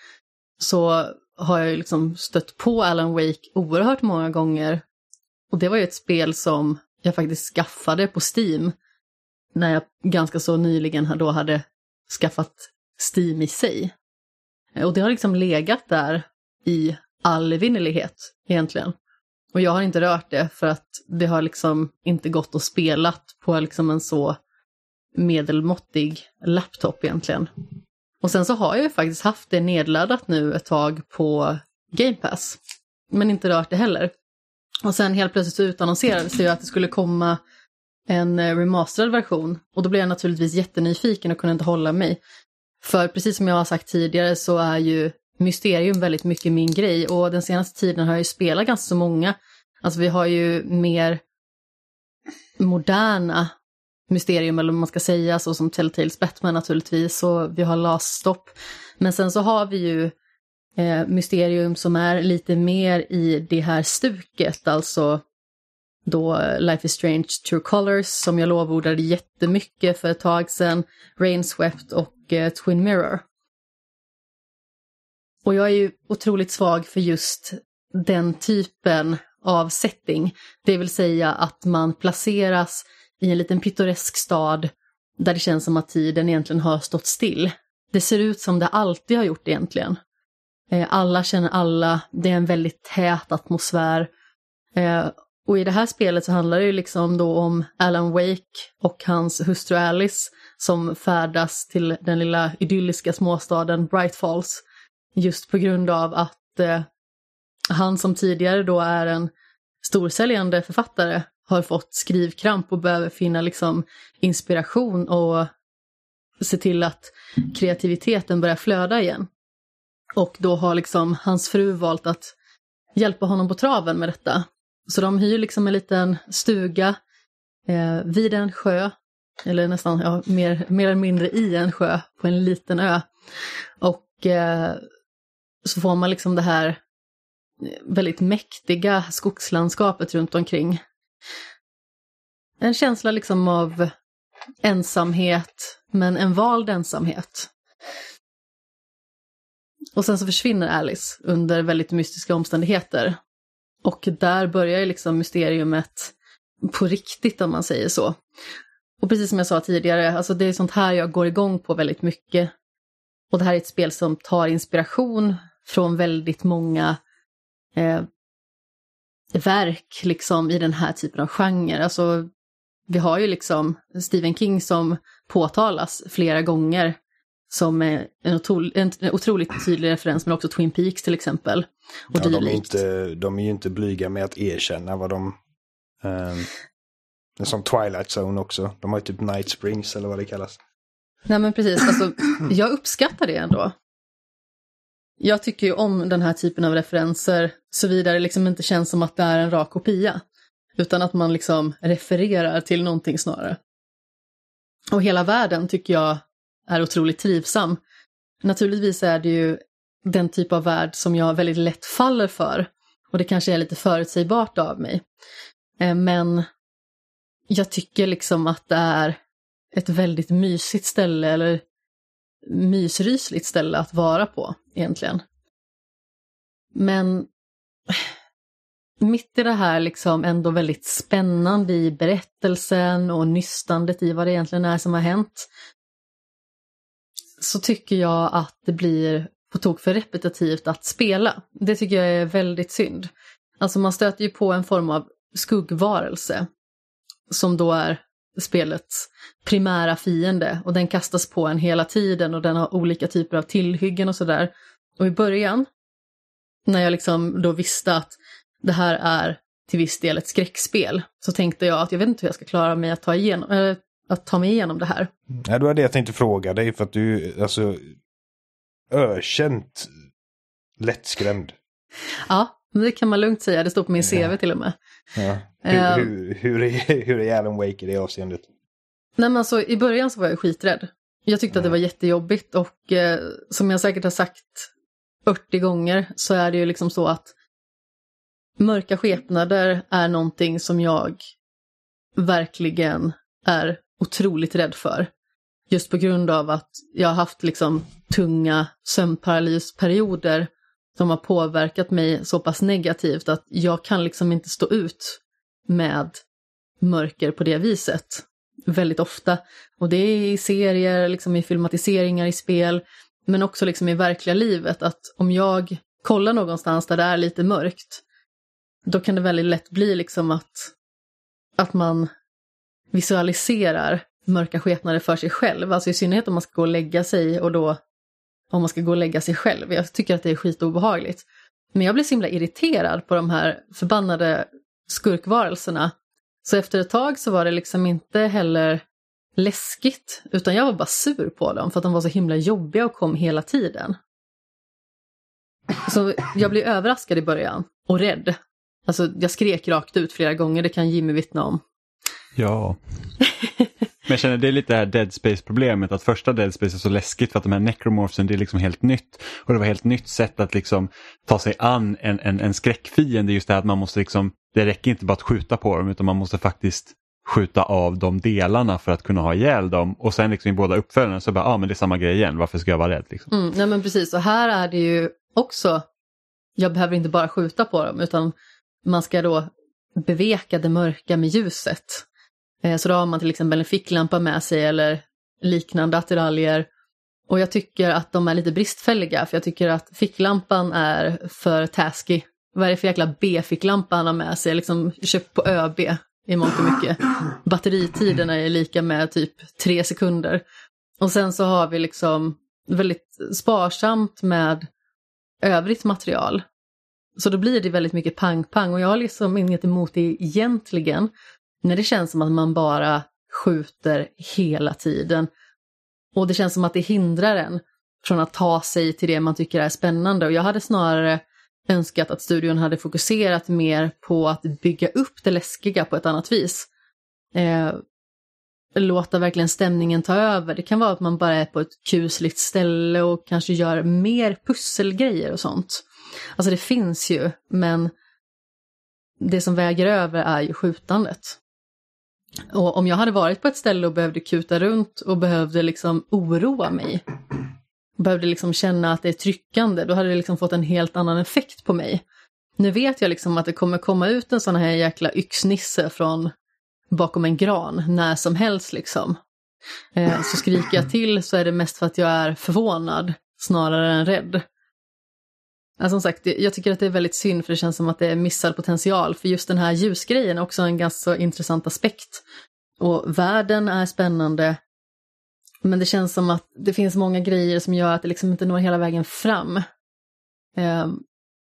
så har jag ju liksom stött på Alan Wake oerhört många gånger. Och det var ju ett spel som jag faktiskt skaffade på Steam när jag ganska så nyligen då hade skaffat Steam i sig. Och det har liksom legat där i all evinnerlighet egentligen. Och jag har inte rört det för att det har liksom inte gått att spela på liksom en så medelmåttig laptop egentligen. Och sen så har jag ju faktiskt haft det nedladdat nu ett tag på Game Pass. Men inte rört det heller. Och sen helt plötsligt så utannonserades det ju att det skulle komma en eh, remasterad version. Och då blev jag naturligtvis jättenyfiken och kunde inte hålla mig. För precis som jag har sagt tidigare så är ju Mysterium väldigt mycket min grej och den senaste tiden har jag ju spelat ganska så många. Alltså vi har ju mer moderna Mysterium eller vad man ska säga, så som Telltales Batman naturligtvis, och vi har Last Stop. Men sen så har vi ju eh, Mysterium som är lite mer i det här stuket, alltså då eh, Life is Strange True Colors som jag lovordade jättemycket för ett tag sedan, Rainswept och eh, Twin Mirror. Och jag är ju otroligt svag för just den typen av setting, det vill säga att man placeras i en liten pittoresk stad där det känns som att tiden egentligen har stått still. Det ser ut som det alltid har gjort egentligen. Eh, alla känner alla, det är en väldigt tät atmosfär. Eh, och i det här spelet så handlar det ju liksom då om Alan Wake och hans hustru Alice som färdas till den lilla idylliska småstaden Bright Falls. Just på grund av att eh, han som tidigare då är en storsäljande författare har fått skrivkramp och behöver finna liksom inspiration och se till att kreativiteten börjar flöda igen. Och då har liksom hans fru valt att hjälpa honom på traven med detta. Så de hyr liksom en liten stuga eh, vid en sjö, eller nästan ja, mer, mer eller mindre i en sjö på en liten ö. Och eh, så får man liksom det här eh, väldigt mäktiga skogslandskapet runt omkring. En känsla liksom av ensamhet, men en vald ensamhet. Och sen så försvinner Alice under väldigt mystiska omständigheter. Och där börjar ju liksom mysteriumet på riktigt om man säger så. Och precis som jag sa tidigare, alltså det är sånt här jag går igång på väldigt mycket. Och det här är ett spel som tar inspiration från väldigt många eh, verk liksom i den här typen av genre. Alltså, vi har ju liksom Stephen King som påtalas flera gånger som en, otro, en otroligt tydlig referens, men också Twin Peaks till exempel. Och ja, de, är inte, de är ju inte blyga med att erkänna vad de... Um, som Twilight Zone också. De har ju typ Night Springs eller vad det kallas. Nej men precis, alltså, jag uppskattar det ändå. Jag tycker ju om den här typen av referenser, såvida det liksom inte känns som att det är en rak kopia. Utan att man liksom refererar till någonting snarare. Och hela världen tycker jag är otroligt trivsam. Naturligtvis är det ju den typ av värld som jag väldigt lätt faller för. Och det kanske är lite förutsägbart av mig. Eh, men jag tycker liksom att det är ett väldigt mysigt ställe, eller mysrysligt ställe att vara på egentligen. Men mitt i det här liksom ändå väldigt spännande i berättelsen och nystandet i vad det egentligen är som har hänt så tycker jag att det blir på tok för repetitivt att spela. Det tycker jag är väldigt synd. Alltså man stöter ju på en form av skuggvarelse som då är spelets primära fiende och den kastas på en hela tiden och den har olika typer av tillhyggen och sådär. Och i början, när jag liksom då visste att det här är till viss del ett skräckspel, så tänkte jag att jag vet inte hur jag ska klara mig att ta, igenom, äh, att ta mig igenom det här. Ja, det var det jag tänkte fråga dig, för att du alltså ökänt lättskrämd. Ja, det kan man lugnt säga. Det står på min CV ja. till och med. Ja. Hur, uh, hur, hur, är, hur är Alan Wake i det avseendet? Nej men alltså i början så var jag skiträdd. Jag tyckte ja. att det var jättejobbigt och eh, som jag säkert har sagt 40 gånger så är det ju liksom så att mörka skepnader är någonting som jag verkligen är otroligt rädd för. Just på grund av att jag har haft liksom tunga sömnparalysperioder som har påverkat mig så pass negativt att jag kan liksom inte stå ut med mörker på det viset. Väldigt ofta. Och det är i serier, liksom i filmatiseringar, i spel, men också liksom i verkliga livet. Att om jag kollar någonstans där det är lite mörkt, då kan det väldigt lätt bli liksom att, att man visualiserar mörka skepnader för sig själv. Alltså i synnerhet om man ska gå och lägga sig och då om man ska gå och lägga sig själv. Jag tycker att det är skitobehagligt. Men jag blir så himla irriterad på de här förbannade skurkvarelserna. Så efter ett tag så var det liksom inte heller läskigt, utan jag var bara sur på dem för att de var så himla jobbiga och kom hela tiden. Så jag blev överraskad i början och rädd. Alltså jag skrek rakt ut flera gånger, det kan Jimmy vittna om. Ja. Men jag känner det är lite det här Dead Space-problemet att första Dead Space är så läskigt för att de här necromorphsen det är liksom helt nytt. Och det var helt nytt sätt att liksom ta sig an en, en, en skräckfiende. Just det här att man måste liksom, det räcker inte bara att skjuta på dem utan man måste faktiskt skjuta av de delarna för att kunna ha ihjäl dem. Och sen liksom i båda uppföljarna så bara, ja ah, men det är samma grej igen, varför ska jag vara rädd? Liksom? Mm, nej men precis, och här är det ju också, jag behöver inte bara skjuta på dem utan man ska då beveka det mörka med ljuset. Eh, så då har man till exempel en ficklampa med sig eller liknande attiraljer. Och jag tycker att de är lite bristfälliga för jag tycker att ficklampan är för tasky. Vad är det för jäkla B-ficklampa han har med sig? Liksom köpt på ÖB i mångt och mycket. Batteritiderna är lika med typ tre sekunder. Och sen så har vi liksom väldigt sparsamt med övrigt material. Så då blir det väldigt mycket pang-pang och jag har liksom inget emot det egentligen. När det känns som att man bara skjuter hela tiden. Och det känns som att det hindrar en från att ta sig till det man tycker är spännande. Och jag hade snarare önskat att studion hade fokuserat mer på att bygga upp det läskiga på ett annat vis. Eh, låta verkligen stämningen ta över. Det kan vara att man bara är på ett kusligt ställe och kanske gör mer pusselgrejer och sånt. Alltså det finns ju, men det som väger över är ju skjutandet. Och om jag hade varit på ett ställe och behövde kuta runt och behövde liksom oroa mig, behövde liksom känna att det är tryckande, då hade det liksom fått en helt annan effekt på mig. Nu vet jag liksom att det kommer komma ut en sån här jäkla yxnisse från bakom en gran när som helst liksom. Eh, så skriker jag till så är det mest för att jag är förvånad snarare än rädd. Ja, som sagt, jag tycker att det är väldigt synd för det känns som att det är missad potential. För just den här ljusgrejen är också en ganska intressant aspekt. Och världen är spännande. Men det känns som att det finns många grejer som gör att det liksom inte når hela vägen fram. Ehm,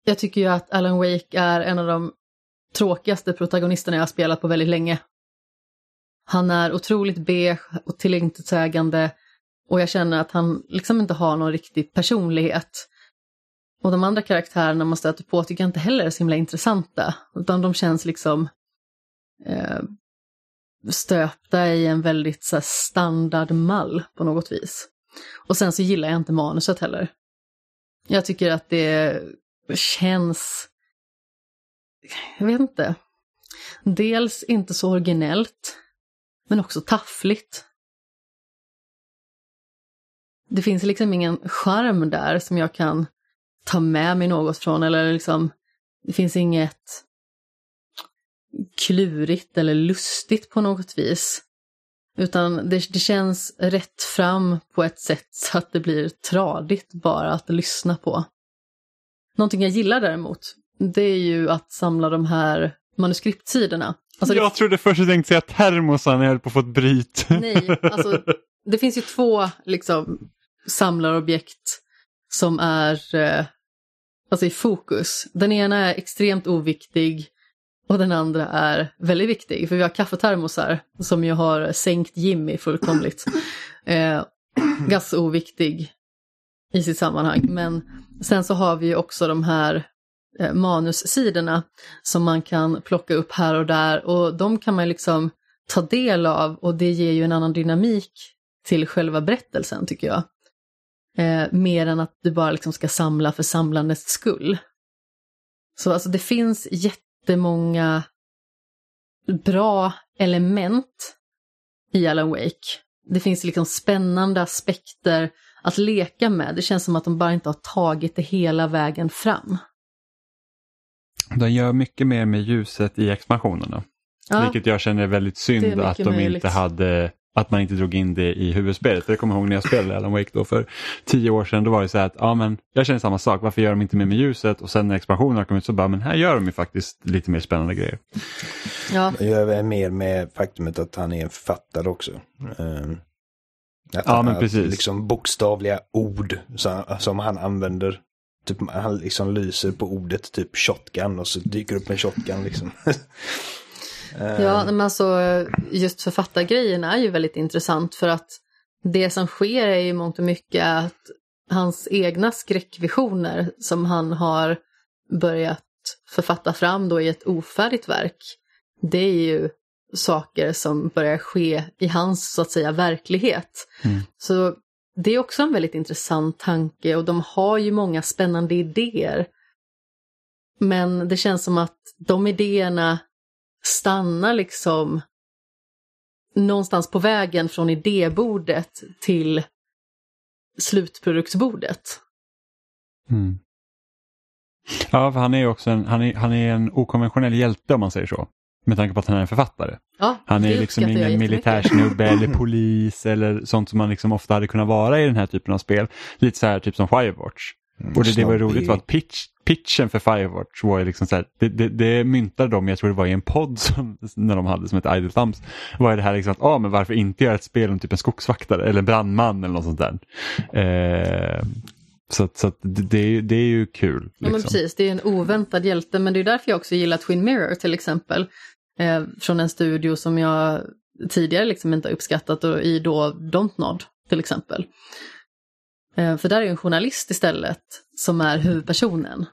jag tycker ju att Alan Wake är en av de tråkigaste protagonisterna jag har spelat på väldigt länge. Han är otroligt beige och tillintetsägande och jag känner att han liksom inte har någon riktig personlighet. Och de andra karaktärerna man stöter på tycker jag inte heller är så himla intressanta. Utan de känns liksom eh, stöpta i en väldigt så här, standardmall på något vis. Och sen så gillar jag inte manuset heller. Jag tycker att det känns, jag vet inte, dels inte så originellt, men också taffligt. Det finns liksom ingen charm där som jag kan ta med mig något från eller liksom det finns inget klurigt eller lustigt på något vis. Utan det, det känns rätt fram på ett sätt så att det blir tradigt bara att lyssna på. Någonting jag gillar däremot, det är ju att samla de här manuskriptsidorna. Alltså jag det... trodde först att jag tänkte säga termosar när jag höll på att få ett bryt. Nej, alltså det finns ju två liksom samlarobjekt som är eh, alltså i fokus. Den ena är extremt oviktig och den andra är väldigt viktig. För vi har kaffetermosar som ju har sänkt Jimmy fullkomligt. Eh, ganska oviktig i sitt sammanhang. Men sen så har vi ju också de här eh, manussidorna som man kan plocka upp här och där och de kan man liksom ta del av och det ger ju en annan dynamik till själva berättelsen tycker jag. Eh, mer än att du bara liksom ska samla för samlandets skull. Så alltså det finns jättemånga bra element i Alan Wake. Det finns liksom spännande aspekter att leka med. Det känns som att de bara inte har tagit det hela vägen fram. De gör mycket mer med ljuset i expansionerna. Ja, Vilket jag känner är väldigt synd att de möjligt. inte hade att man inte drog in det i huvudspelet. För jag kommer ihåg när jag spelade Alan Wake då för tio år sedan. Då var det så här att ja, men jag känner samma sak. Varför gör de inte mer med ljuset? Och sen när expansionerna kom ut så bara men här gör de ju faktiskt lite mer spännande grejer. Ja. Jag gör mer med faktumet att han är en författare också. Um, att ja, men precis. Liksom bokstavliga ord som, som han använder. Typ, han liksom lyser på ordet typ shotgun och så dyker upp en shotgun liksom. Ja, men alltså just författargrejen är ju väldigt intressant för att det som sker är ju mångt och mycket att hans egna skräckvisioner som han har börjat författa fram då i ett ofärdigt verk, det är ju saker som börjar ske i hans så att säga verklighet. Mm. Så det är också en väldigt intressant tanke och de har ju många spännande idéer. Men det känns som att de idéerna stannar liksom någonstans på vägen från idébordet till slutproduktsbordet. Mm. Ja, för han är ju också en, han är, han är en okonventionell hjälte om man säger så. Med tanke på att han är en författare. Ja, Han är liksom ingen militärsnubbe eller polis eller sånt som man liksom ofta hade kunnat vara i den här typen av spel. Lite så här typ som Firewatch. Och det, det var roligt var att pitch, pitchen för Firewatch var ju liksom så här, det, det, det myntade de, jag tror det var i en podd som, när de hade som ett Idle Thumbs, var det här liksom att, ah, men varför inte göra ett spel om typ en skogsvaktare eller en brandman eller något sånt där. Eh, så så att det, det, är ju- kul. Ja men liksom. precis, det är en oväntad hjälte men det är därför jag också gillar Twin Mirror till exempel. Eh, från en studio som jag tidigare liksom inte har uppskattat och i då Dontnod till exempel. Eh, för där är en journalist istället som är huvudpersonen.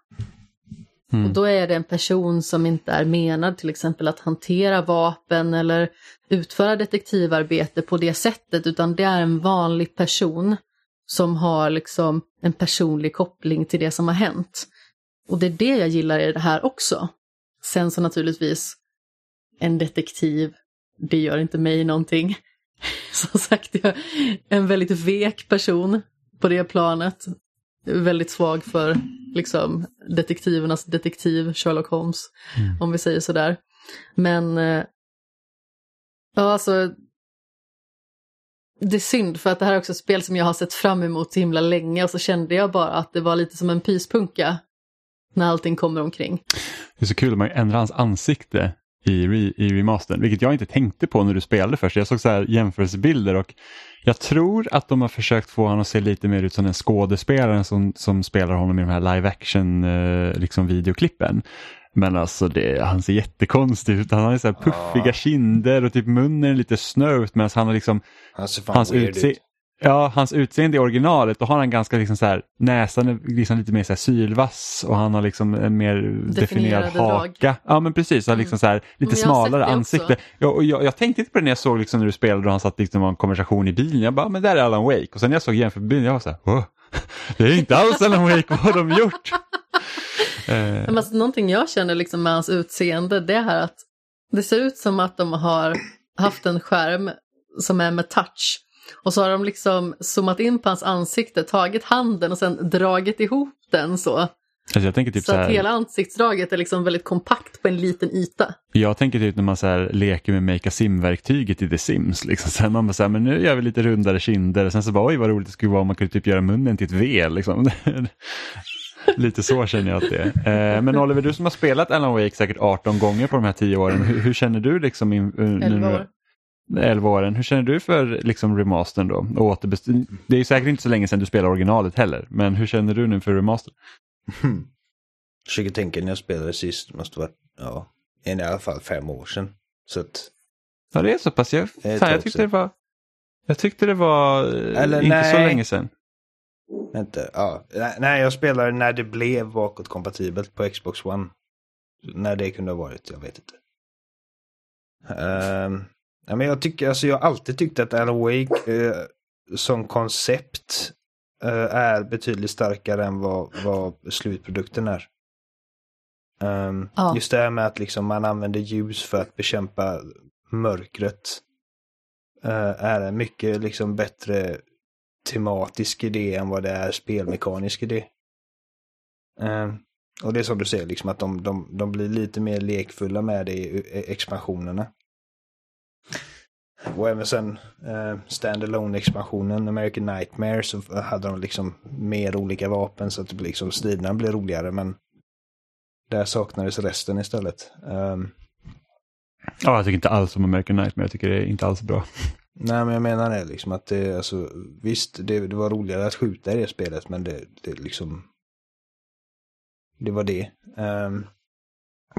Mm. Och då är det en person som inte är menad till exempel att hantera vapen eller utföra detektivarbete på det sättet utan det är en vanlig person som har liksom en personlig koppling till det som har hänt. Och det är det jag gillar i det här också. Sen så naturligtvis, en detektiv, det gör inte mig någonting. Som sagt, jag är en väldigt vek person på det planet. Väldigt svag för liksom detektivernas detektiv, Sherlock Holmes, om vi säger sådär. Men, eh, ja alltså, det är synd för att det här är också ett spel som jag har sett fram emot så himla länge och så kände jag bara att det var lite som en pyspunka när allting kommer omkring. Det är så kul att man ändrar hans ansikte i, re, i remastern, vilket jag inte tänkte på när du spelade först. Jag såg så här jämförelsebilder och jag tror att de har försökt få honom att se lite mer ut som den skådespelaren som, som spelar honom i de här live action eh, liksom videoklippen. Men alltså det, han ser jättekonstig ut. Han har så puffiga Ja. kinder och typ munnen är lite snövt medan han har liksom Han hans, utse ut. Ja, hans utseende i originalet, då har han ganska liksom så här, näsan är liksom lite mer så här sylvass och han har liksom en mer definierad haka. drag. Ja men precis, han har liksom så här, lite jag sett smalare ansikte. också. Ja, och jag, jag tänkte inte på det när jag såg liksom när du spelade och han satt liksom och en konversation i bilen. Jag bara, men där är Alan Wake. Och sen när jag såg jämförbilden, jag var så här, "Åh, det är inte alls Alan Wake, vad har de gjort? Eh, Men alltså, någonting jag känner liksom med hans utseende det är här att det ser ut som att de har haft en skärm som är med touch. Och så har de liksom zoomat in på hans ansikte, tagit handen och sen dragit ihop den så. alltså typ så så att här, hela ansiktsdraget är liksom väldigt kompakt på en liten yta. Jag tänker typ när man så här leker med Make a Sim-verktyget i The Sims. Liksom. Sen man bara så här, men nu gör vi lite rundare kinder. Sen så bara, oj vad roligt det skulle vara om man kunde typ göra munnen till ett V. Liksom. lite så känner jag att det är. Eh, men Oliver, du som har spelat Alan Wake säkert 18 gånger på de här 10 åren. Hur, hur känner du liksom? In, nu- 11 år. 11 åren. Hur känner du för liksom remastern då? Och återbest- det är säkert inte så länge sedan du spelade originalet heller. Men hur känner du nu för remastern? Hmm. Försöker tänka när jag spelade sist, det måste vara, ja, i alla fall fem år sedan. Så att, Ja, det är så pass. Jag, fan, jag tyckte det var, jag tyckte det var eh, Eller inte så nej. länge sedan. vänta, ja. Nej, jag spelade när det blev bakåtkompatibelt på Xbox One. När det kunde ha varit, jag vet inte. Um, ja, men jag tycker, alltså jag har alltid tyckt att Alan Wake eh, som koncept eh, är betydligt starkare än vad, vad slutprodukten är. Ehm, Ja. Just det här med att liksom man använder ljus för att bekämpa mörkret eh, är en mycket liksom bättre tematisk idé än vad det är spelmekanisk idé. Ehm, och det är som du säger, liksom att de, de, de blir lite mer lekfulla med det i expansionerna. Och även sen eh, standalone expansionen American Nightmare så hade de liksom mer olika vapen så att liksom striderna blir roligare men där saknades resten istället. Ehm, Ja, jag tycker inte alls om American Nightmare. Jag tycker det är inte alls bra. nej men jag menar det liksom att det alltså visst det, det var roligare att skjuta i det spelet men det, det liksom det var det. Ehm,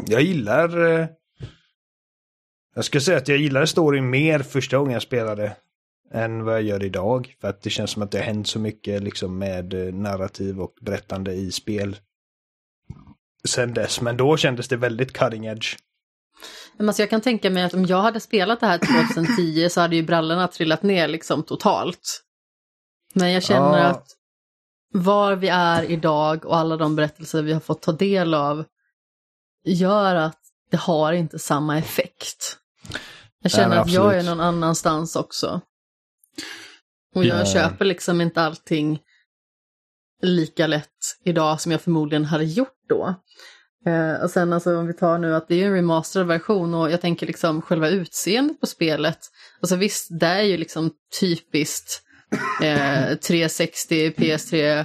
jag gillar eh, jag ska säga att jag gillar storyn mer första gången jag spelade än vad jag gör idag. För att det känns som att det har hänt så mycket liksom med eh, narrativ och berättande i spel. Sen dess, men då kändes det väldigt cutting edge. Men alltså jag kan tänka mig att om jag hade spelat det här 2010 så hade ju brallorna trillat ner liksom totalt. Men jag känner Ja. att var vi är idag och alla de berättelser vi har fått ta del av gör att det har inte samma effekt. Jag känner att jag är någon annanstans också. Och jag Ja. köper liksom inte allting lika lätt idag som jag förmodligen hade gjort då. Eh, och sen alltså om vi tar nu att det är ju en remasterad version och jag tänker liksom själva utseendet på spelet. Alltså visst, det är ju liksom typiskt eh, 360 PS3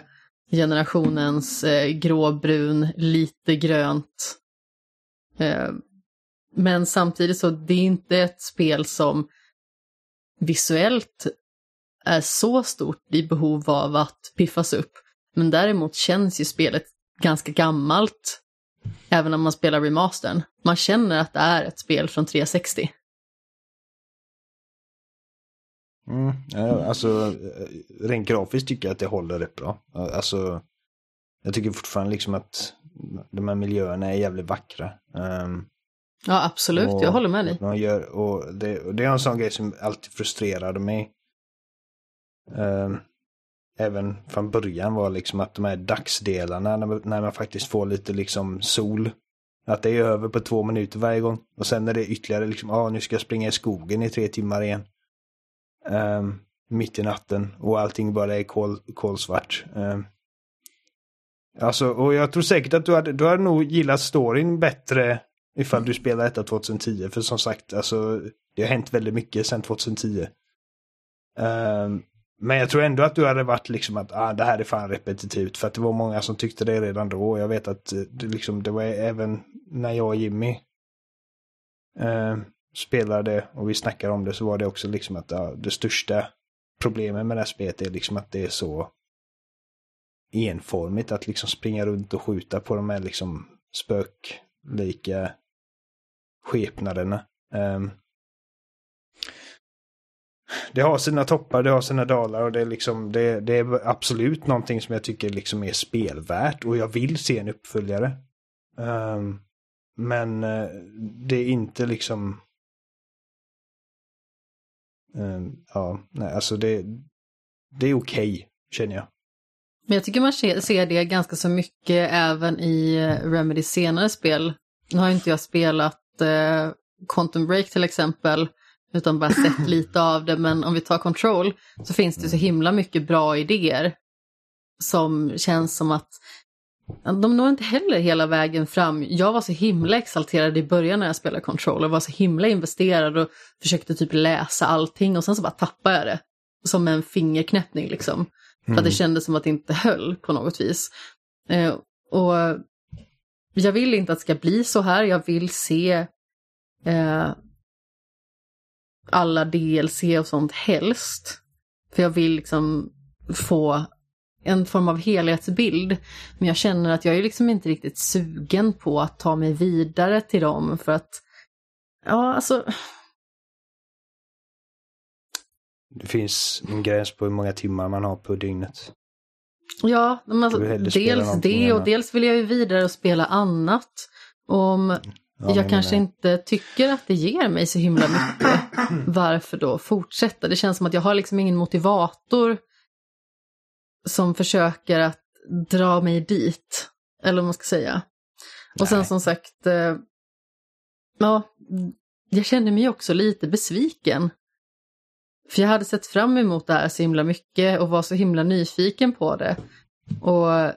generationens eh, gråbrun, lite grönt. Men samtidigt så det är inte ett spel som visuellt är så stort i behov av att piffas upp. Men däremot känns ju spelet ganska gammalt även om man spelar remastern. Man känner att det är ett spel från 360. Mm, alltså, rent grafiskt tycker jag att det håller rätt bra. Alltså, jag tycker fortfarande liksom att de här miljöerna är jävligt vackra. Ehm, Ja, absolut, och jag håller med dig. De gör, och det, och det är en sån grej som alltid frustrerade mig. Ehm, även från början var liksom att de här dagsdelarna, när, man- när man faktiskt får lite liksom sol. Att det är över på två minuter varje gång. Och sen är det ytterligare liksom, ja ah, nu ska jag springa i skogen i tre timmar igen. Ehm, mitt i natten och allting bara är kol, kolsvart. Um, alltså, och jag tror säkert att du hade, du hade nog gillat storyn bättre ifall du spelar detta 2010. För som sagt, alltså, det har hänt väldigt mycket sedan 2010. Um, ehm, men jag tror ändå att du hade varit liksom att ah, det här är fan repetitivt. För att det var många som tyckte det redan då. Jag vet att eh, det, liksom, det var även när jag och Jimmy eh, spelade och vi snackade om det så var det också liksom att ah, det största problemet med det här spelet är liksom att det är så enformigt att liksom springa runt och skjuta på de här liksom spöklika skepnaderna. Um, det har sina toppar, det har sina dalar och det är liksom det, det är absolut någonting som jag tycker liksom är spelvärt och jag vill se en uppföljare. Um, men eh, det är inte liksom Um, ja, nej, alltså det, det är okej, känner jag. Men jag tycker man ser det ganska så mycket även i eh, Remedy Remedys senare spel. Nu har inte jag spelat eh, Quantum Break till exempel, utan bara sett lite av det, men om vi tar Control så finns det så himla mycket bra idéer som känns som att de når inte heller hela vägen fram. Jag var så himla exalterad i början när jag spelade Control och var så himla investerad och försökte typ läsa allting och sen så bara tappade jag det. Som en fingerknäppning liksom. För att det kändes som att det inte höll på något vis. Eh, och jag vill inte att det ska bli så här. Jag vill se eh, alla DLC och sånt helst. För jag vill liksom få en form av helhetsbild. Men jag känner att jag är liksom inte riktigt sugen på att ta mig vidare till dem för att Ja, alltså, Det finns en gräns på hur många timmar man har på dygnet. Ja, men alltså, dels det och annat. dels vill jag ju vidare och spela annat. Om Ja, jag kanske menar- inte tycker att det ger mig så himla mycket, varför då fortsätta? Det känns som att jag har liksom ingen motivator som försöker att dra mig dit, eller vad man ska säga. Och sen som sagt, eh, ja, jag känner mig också lite besviken. För jag hade sett fram emot det här så himla mycket och var så himla nyfiken på det. Och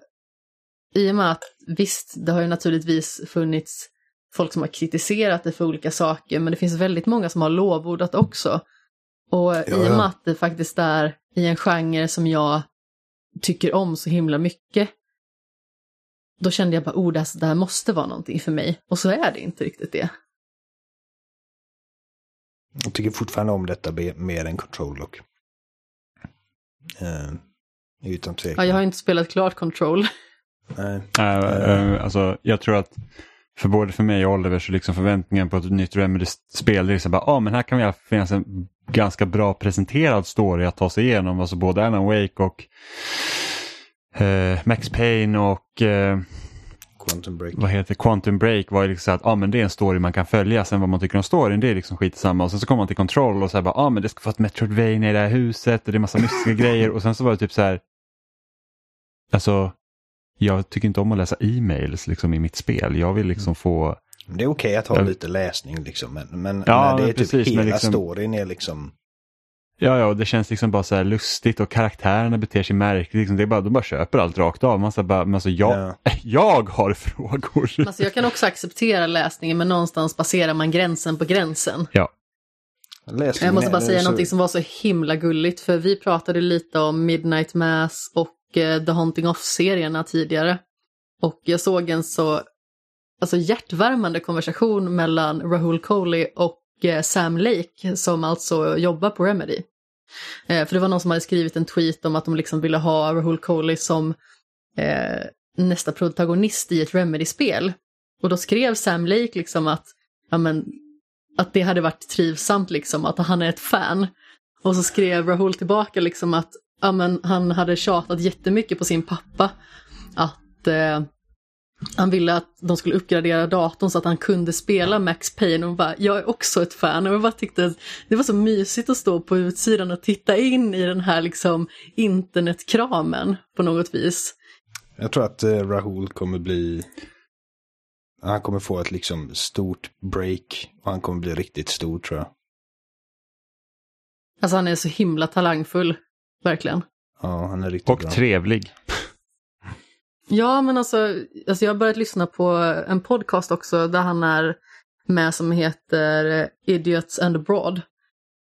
i och med att visst, det har ju naturligtvis funnits folk som har kritiserat det för olika saker, men det finns väldigt många som har lovordat också. Och i och ja. med att det faktiskt är i en genre som jag tycker om så himla mycket, då kände jag bara, oh, det här, det här måste vara någonting för mig. Och så är det inte riktigt det. Jag tycker fortfarande om detta mer än Control dock. Eh, utan tvekan. Ja, jag har inte spelat klart Control. Nej. Äh, äh, alltså, jag tror att för både för mig och Oliver så liksom förväntningen på ett nytt Remedy-spel är liksom bara, ah, men här kan det finnas en ganska bra presenterad story att ta sig igenom. Alltså både Alan Wake och eh, Max Payne och eh, Quantum Break. vad heter Quantum Break var ju liksom så att ah, men det är en story man kan följa, sen vad man tycker om storyn det är liksom skit samma. Och sen så kommer man till Control och så här bara, ah, men det ska vara ett Metroidvania i det här huset och det är massa mystiska grejer och sen så var det typ så här, alltså jag tycker inte om att läsa e-mails liksom i mitt spel. Jag vill liksom få, Det är okej att ha Ja. lite läsning liksom, men, men Ja, när det är typ precis, hela liksom- storyn är liksom... ja ja, och det känns liksom bara så här lustigt och karaktärerna beter sig märkligt. Liksom, det är bara, de bara köper allt rakt av. Man så bara, men alltså jag, Ja. jag har frågor. Alltså jag kan också acceptera läsningen men någonstans passerar man gränsen på gränsen. Ja, Läsningen Jag måste bara säga så- någonting som var så himla gulligt för vi pratade lite om Midnight Mass och eh, The Haunting Off-serierna tidigare. Och jag såg en så alltså, hjärtvärmande konversation mellan Rahul Kohli och eh, Sam Lake som alltså jobbar på Remedy. Eh, för det var någon som hade skrivit en tweet om att de liksom ville ha Rahul Kohli som eh, nästa protagonist i ett Remedy-spel. Och då skrev Sam Lake liksom att, ja men, att det hade varit trivsamt liksom, att han är ett fan. Och så skrev Rahul tillbaka liksom att ja, men, han hade tjatat jättemycket på sin pappa att eh, han ville att de skulle uppgradera datorn så att han kunde spela Max Payne och bara, jag är också ett fan. Och jag bara tyckte att det var så mysigt att stå på utsidan och titta in i den här liksom internetkramen på något vis. Jag tror att eh, Rahul kommer bli... Han kommer få ett liksom stort break och han kommer bli riktigt stor tror jag. Alltså han är så himla talangfull, verkligen. Ja, han är riktigt bra. och trevlig. Ja, men alltså, alltså jag har börjat lyssna på en podcast också där han är med som heter Idiots and Abroad.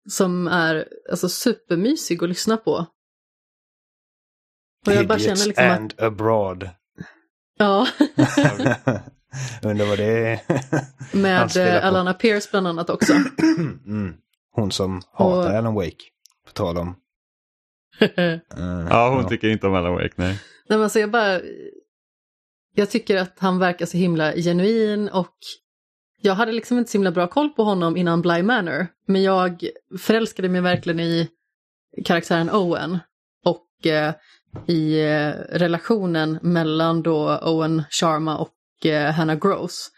Som är alltså supermysig att lyssna på. Och Idiots liksom att, and abroad. ja, Undrar vad det är. Med eh. Alana Pierce bland annat också. mm. Hon som hatar Och- Alan Wake. På tal om. Eh, Ja, hon tycker inte om Alan Wake, nej. Nej, men alltså jag bara... Jag tycker att han verkar så himla genuin och jag hade liksom inte så himla bra koll på honom innan Bly Manor. Men jag förälskade mig verkligen i karaktären Owen och eh, i eh, relationen mellan då Owen Sharma och eh, Hannah Gross.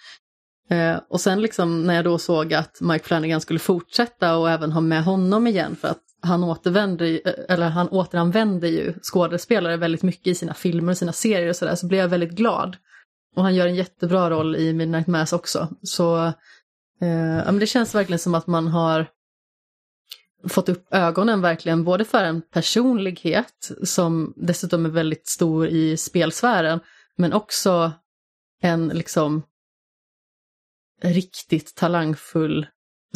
Eh, och sen liksom när jag då såg att Mike Flanagan skulle fortsätta och även ha med honom igen för att han återvänder, eh, eller han återanvänder ju skådespelare väldigt mycket i sina filmer och sina serier och sådär, så blev jag väldigt glad. Och han gör en jättebra roll i Midnight Mass också. Så eh, ja, men det känns verkligen som att man har fått upp ögonen verkligen både för en personlighet som dessutom är väldigt stor i spelsfären, men också en liksom riktigt talangfull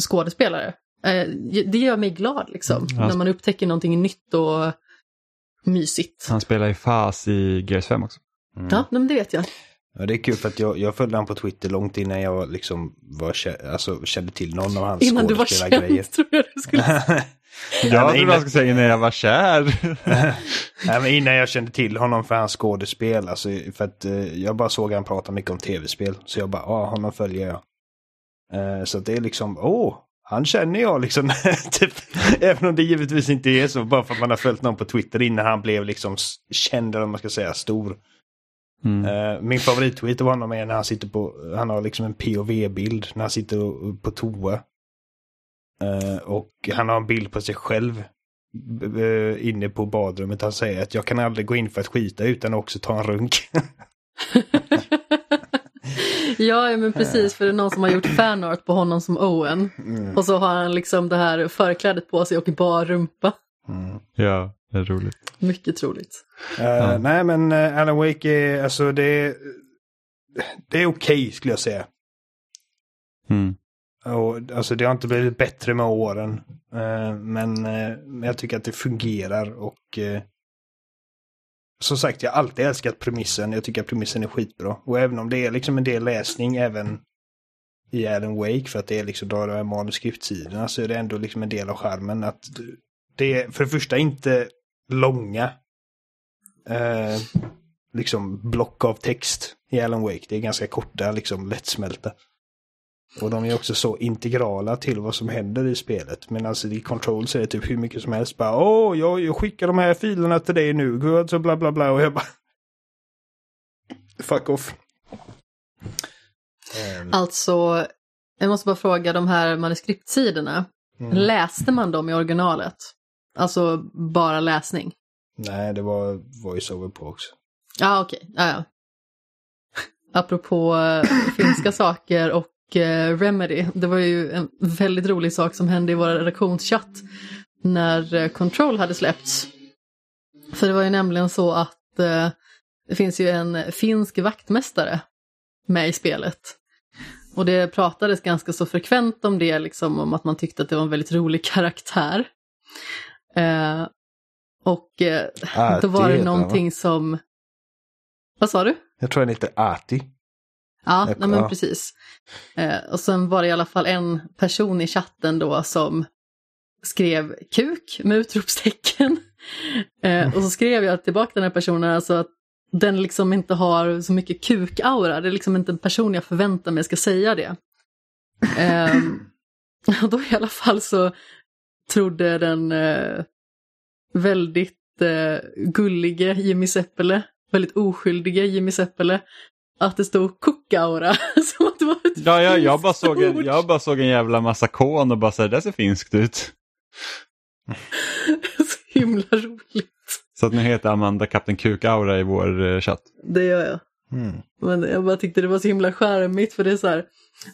skådespelare. Eh, Det gör mig glad liksom, Mm, han- när man upptäcker någonting nytt och mysigt. Han spelar ju FAS i Gears 5 också. Mm. Ja, men det vet jag. Ja, det är kul för att jag, jag följde honom på Twitter långt innan jag liksom var, alltså, kände till någon av hans Innan du var känd tror jag du skulle säga. Jag trodde innan- han skulle säga när jag var kär. Nej, men innan jag kände till honom för hans skådespel, alltså, för att eh, jag bara såg han prata mycket om tv-spel. Så jag bara, ja, honom följer jag. Eh, så att det är liksom, åh, han känner jag liksom. typ, även om det givetvis inte är så, bara för att man har följt någon på Twitter innan han blev liksom känd, eller vad man ska säga, stor. Mm. Eh, min favorittweet av honom är när han sitter på, han har liksom en POV-bild när han sitter på toa. Eh, och han har en bild på sig själv inne på badrummet. Han säger att jag kan aldrig gå in för att skita utan också ta en runk. Ja, ja, men precis, för det är någon som har gjort fanart på honom som Owen. Mm. Och så har han liksom det här förklädet på sig och bar rumpa. Mm. Ja, det är roligt. Mycket troligt. Eh, Nej men uh, Alan Wake är, alltså det är, det är okej skulle jag säga. Mm. Och, alltså det har inte blivit bättre med åren. Eh, men, eh, men jag tycker att det fungerar och eh, som sagt, jag har alltid älskat premissen. Jag tycker att premissen är skitbra. Och även om det är liksom en del läsning även i Alan Wake för att det är liksom då de här manuskriptsidorna så är det ändå liksom en del av charmen. att det är för det första inte långa eh, liksom block av text i Alan Wake. Det är ganska korta, liksom lättsmälta. Och de är också så integrala till vad som händer i spelet. Men alltså i Control så är det typ hur mycket som helst. Bara åh, jag, jag skickar de här filerna till dig nu. Gud, så bla bla bla. Och jag bara... Fuck off. Ehm, Alltså, jag måste bara fråga de här manuskriptsidorna. mm. Läste man dem i originalet? Alltså bara läsning? Nej, det var voice-over på också. Ja, okej. Ja, ja. Apropå eh, finska saker och Remedy. Det var ju en väldigt rolig sak som hände i vår redaktionschatt när eh, Control hade släppts. För det var ju nämligen så att eh, det finns ju en finsk vaktmästare med i spelet. Och det pratades ganska så frekvent om det, liksom om att man tyckte att det var en väldigt rolig karaktär. Eh, och eh, Ati då var det han, va? någonting som... Vad sa du? Jag tror den heter Ati. Ja, nej, men precis. Eh, och sen var det i alla fall en person i chatten då som skrev kuk med utropstecken. Eh, och så skrev jag tillbaka den här personen alltså att den liksom inte har så mycket kukaura. Det är liksom inte en person jag förväntar mig ska säga det. Eh, och då i alla fall så trodde den eh, väldigt eh, gullige Jimmy Seppele, väldigt oskyldige Jimmy Seppele, att det stod kukaura. Som att det var ett Ja, ja jag, bara såg en, ord. jag bara såg en jävla massa kon och bara så här, det ser finskt ut. Så himla roligt. Så att nu heter Amanda Kapten Kukaura i vår eh, chatt. Det gör jag. Mm. Men jag bara tyckte det var så himla charmigt för det är så här,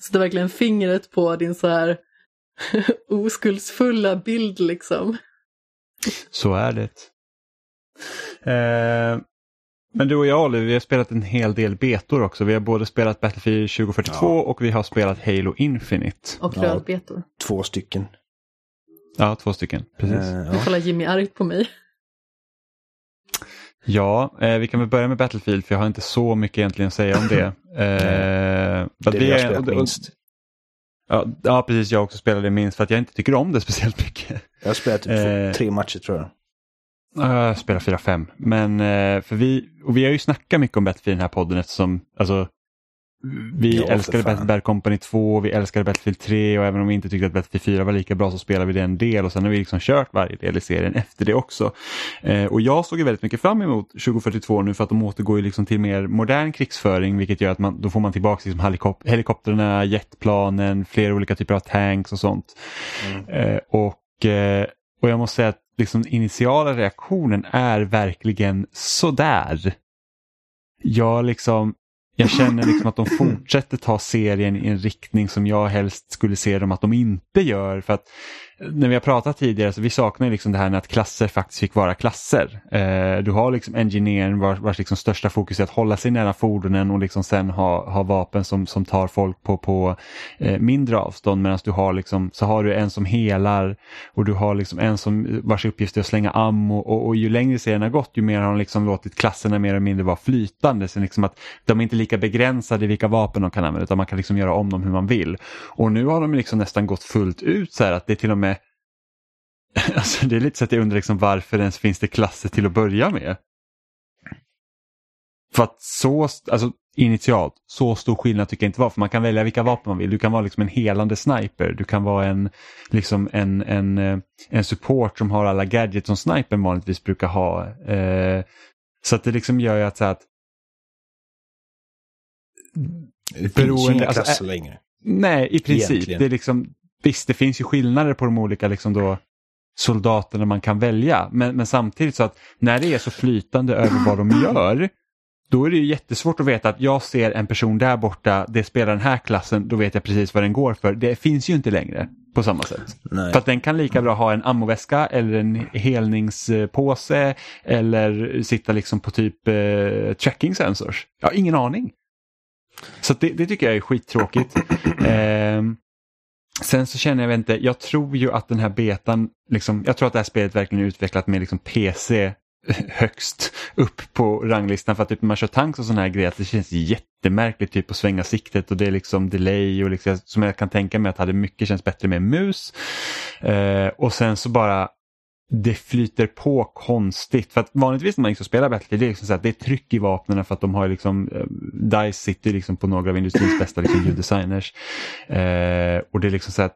så det är verkligen fingret på din så här oskuldsfulla bild liksom. Så är det. Eh, men du och jag Oliver, vi har spelat en hel del betor också. Vi har både spelat Battlefield 2042 Ja. och vi har spelat Halo Infinite. Och Ja. rödbetor. Två stycken. Ja, två stycken. Precis. Nu ja. kollar Jimmy argt på mig. Ja, eh, vi kan väl börja med Battlefield för jag har inte så mycket egentligen att säga om det. Eh, Det vi har är- spelat och- och- minst. Ja, ja, precis. Jag också spelade minst för att jag inte tycker om det speciellt mycket. Jag har spelat typ Eh. tre matcher tror jag. Ja, Jag spelar 4-5. Men eh, för vi, och vi har ju snackat mycket om Battlefield i den här podden eftersom alltså, vi Ja, älskade Bad Company 2, vi älskade Battlefield 3 och även om vi inte tyckte att Battlefield 4 var lika bra så spelade vi det en del och sen har vi liksom kört varje del i serien efter det också. Eh, och jag såg ju väldigt mycket fram emot 2042 nu för att de återgår ju liksom till mer modern krigsföring vilket gör att man, då får man tillbaka liksom helikop- helikoptrarna, jetplanen, flera olika typer av tanks och sånt. Mm. Eh, och, eh, och jag måste säga att liksom initiala reaktionen är verkligen sådär. Jag liksom, jag känner liksom att de fortsätter ta serien i en riktning som jag helst skulle se dem att de inte gör. För att när vi har pratat tidigare så vi saknar liksom det här med att klasser faktiskt fick vara klasser. Eh, du har liksom engineering vars, vars liksom största fokus är att hålla sig nära fordonen och liksom sen ha, ha vapen som, som tar folk på, på eh, mindre avstånd medan du har liksom, så har du en som helar och du har liksom en som vars uppgift är att slänga ammo och, och ju längre serien har gått ju mer har de liksom låtit klasserna mer eller mindre vara flytande. Så liksom att de är inte lika begränsade i vilka vapen de kan använda utan man kan liksom göra om dem hur man vill. Och nu har de liksom nästan gått fullt ut så här att det är till och med Alltså det är lite så att jag undrar liksom varför ens finns det klasser till att börja med. För att så, alltså initialt, så stor skillnad tycker jag inte var. För man kan välja vilka vapen man vill. Du kan vara liksom en helande sniper. Du kan vara en, liksom en, en, eh, en support som har alla gadgets som snipern vanligtvis brukar ha. Eh, så att det liksom gör ju att, så att Det finns ju inga alltså, klasser längre. Nej, i princip. Egentligen. Det är liksom, visst, det finns ju skillnader på de olika liksom då, soldaterna man kan välja. Men, men samtidigt så att när det är så flytande över vad de gör, då är det ju jättesvårt att veta att jag ser en person där borta, det spelar den här klassen, då vet jag precis vad den går för. Det finns ju inte längre på samma sätt. Nej. För att den kan lika bra ha en ammoväska eller en helningspåse eller sitta liksom på typ eh, tracking sensors. Jag har ingen aning. Så det, det tycker jag är skittråkigt. Ehm, sen så känner jag inte, jag tror ju att den här betan, liksom, jag tror att det här spelet verkligen är utvecklat med liksom PC högst upp på ranglistan för att typ när man kör tanks och sådana här grejer att det känns jättemärkligt typ att svänga siktet och det är liksom delay och liksom, som jag kan tänka mig att hade mycket känns bättre med mus. Eh, och sen så bara det flyter på konstigt. För att vanligtvis när man liksom spelar Battlefield det är liksom så att det är tryck i vapnen för att de har liksom, eh, DICE sitter liksom på några av industrins bästa liksom, ljuddesigners. Eh, och det är liksom så att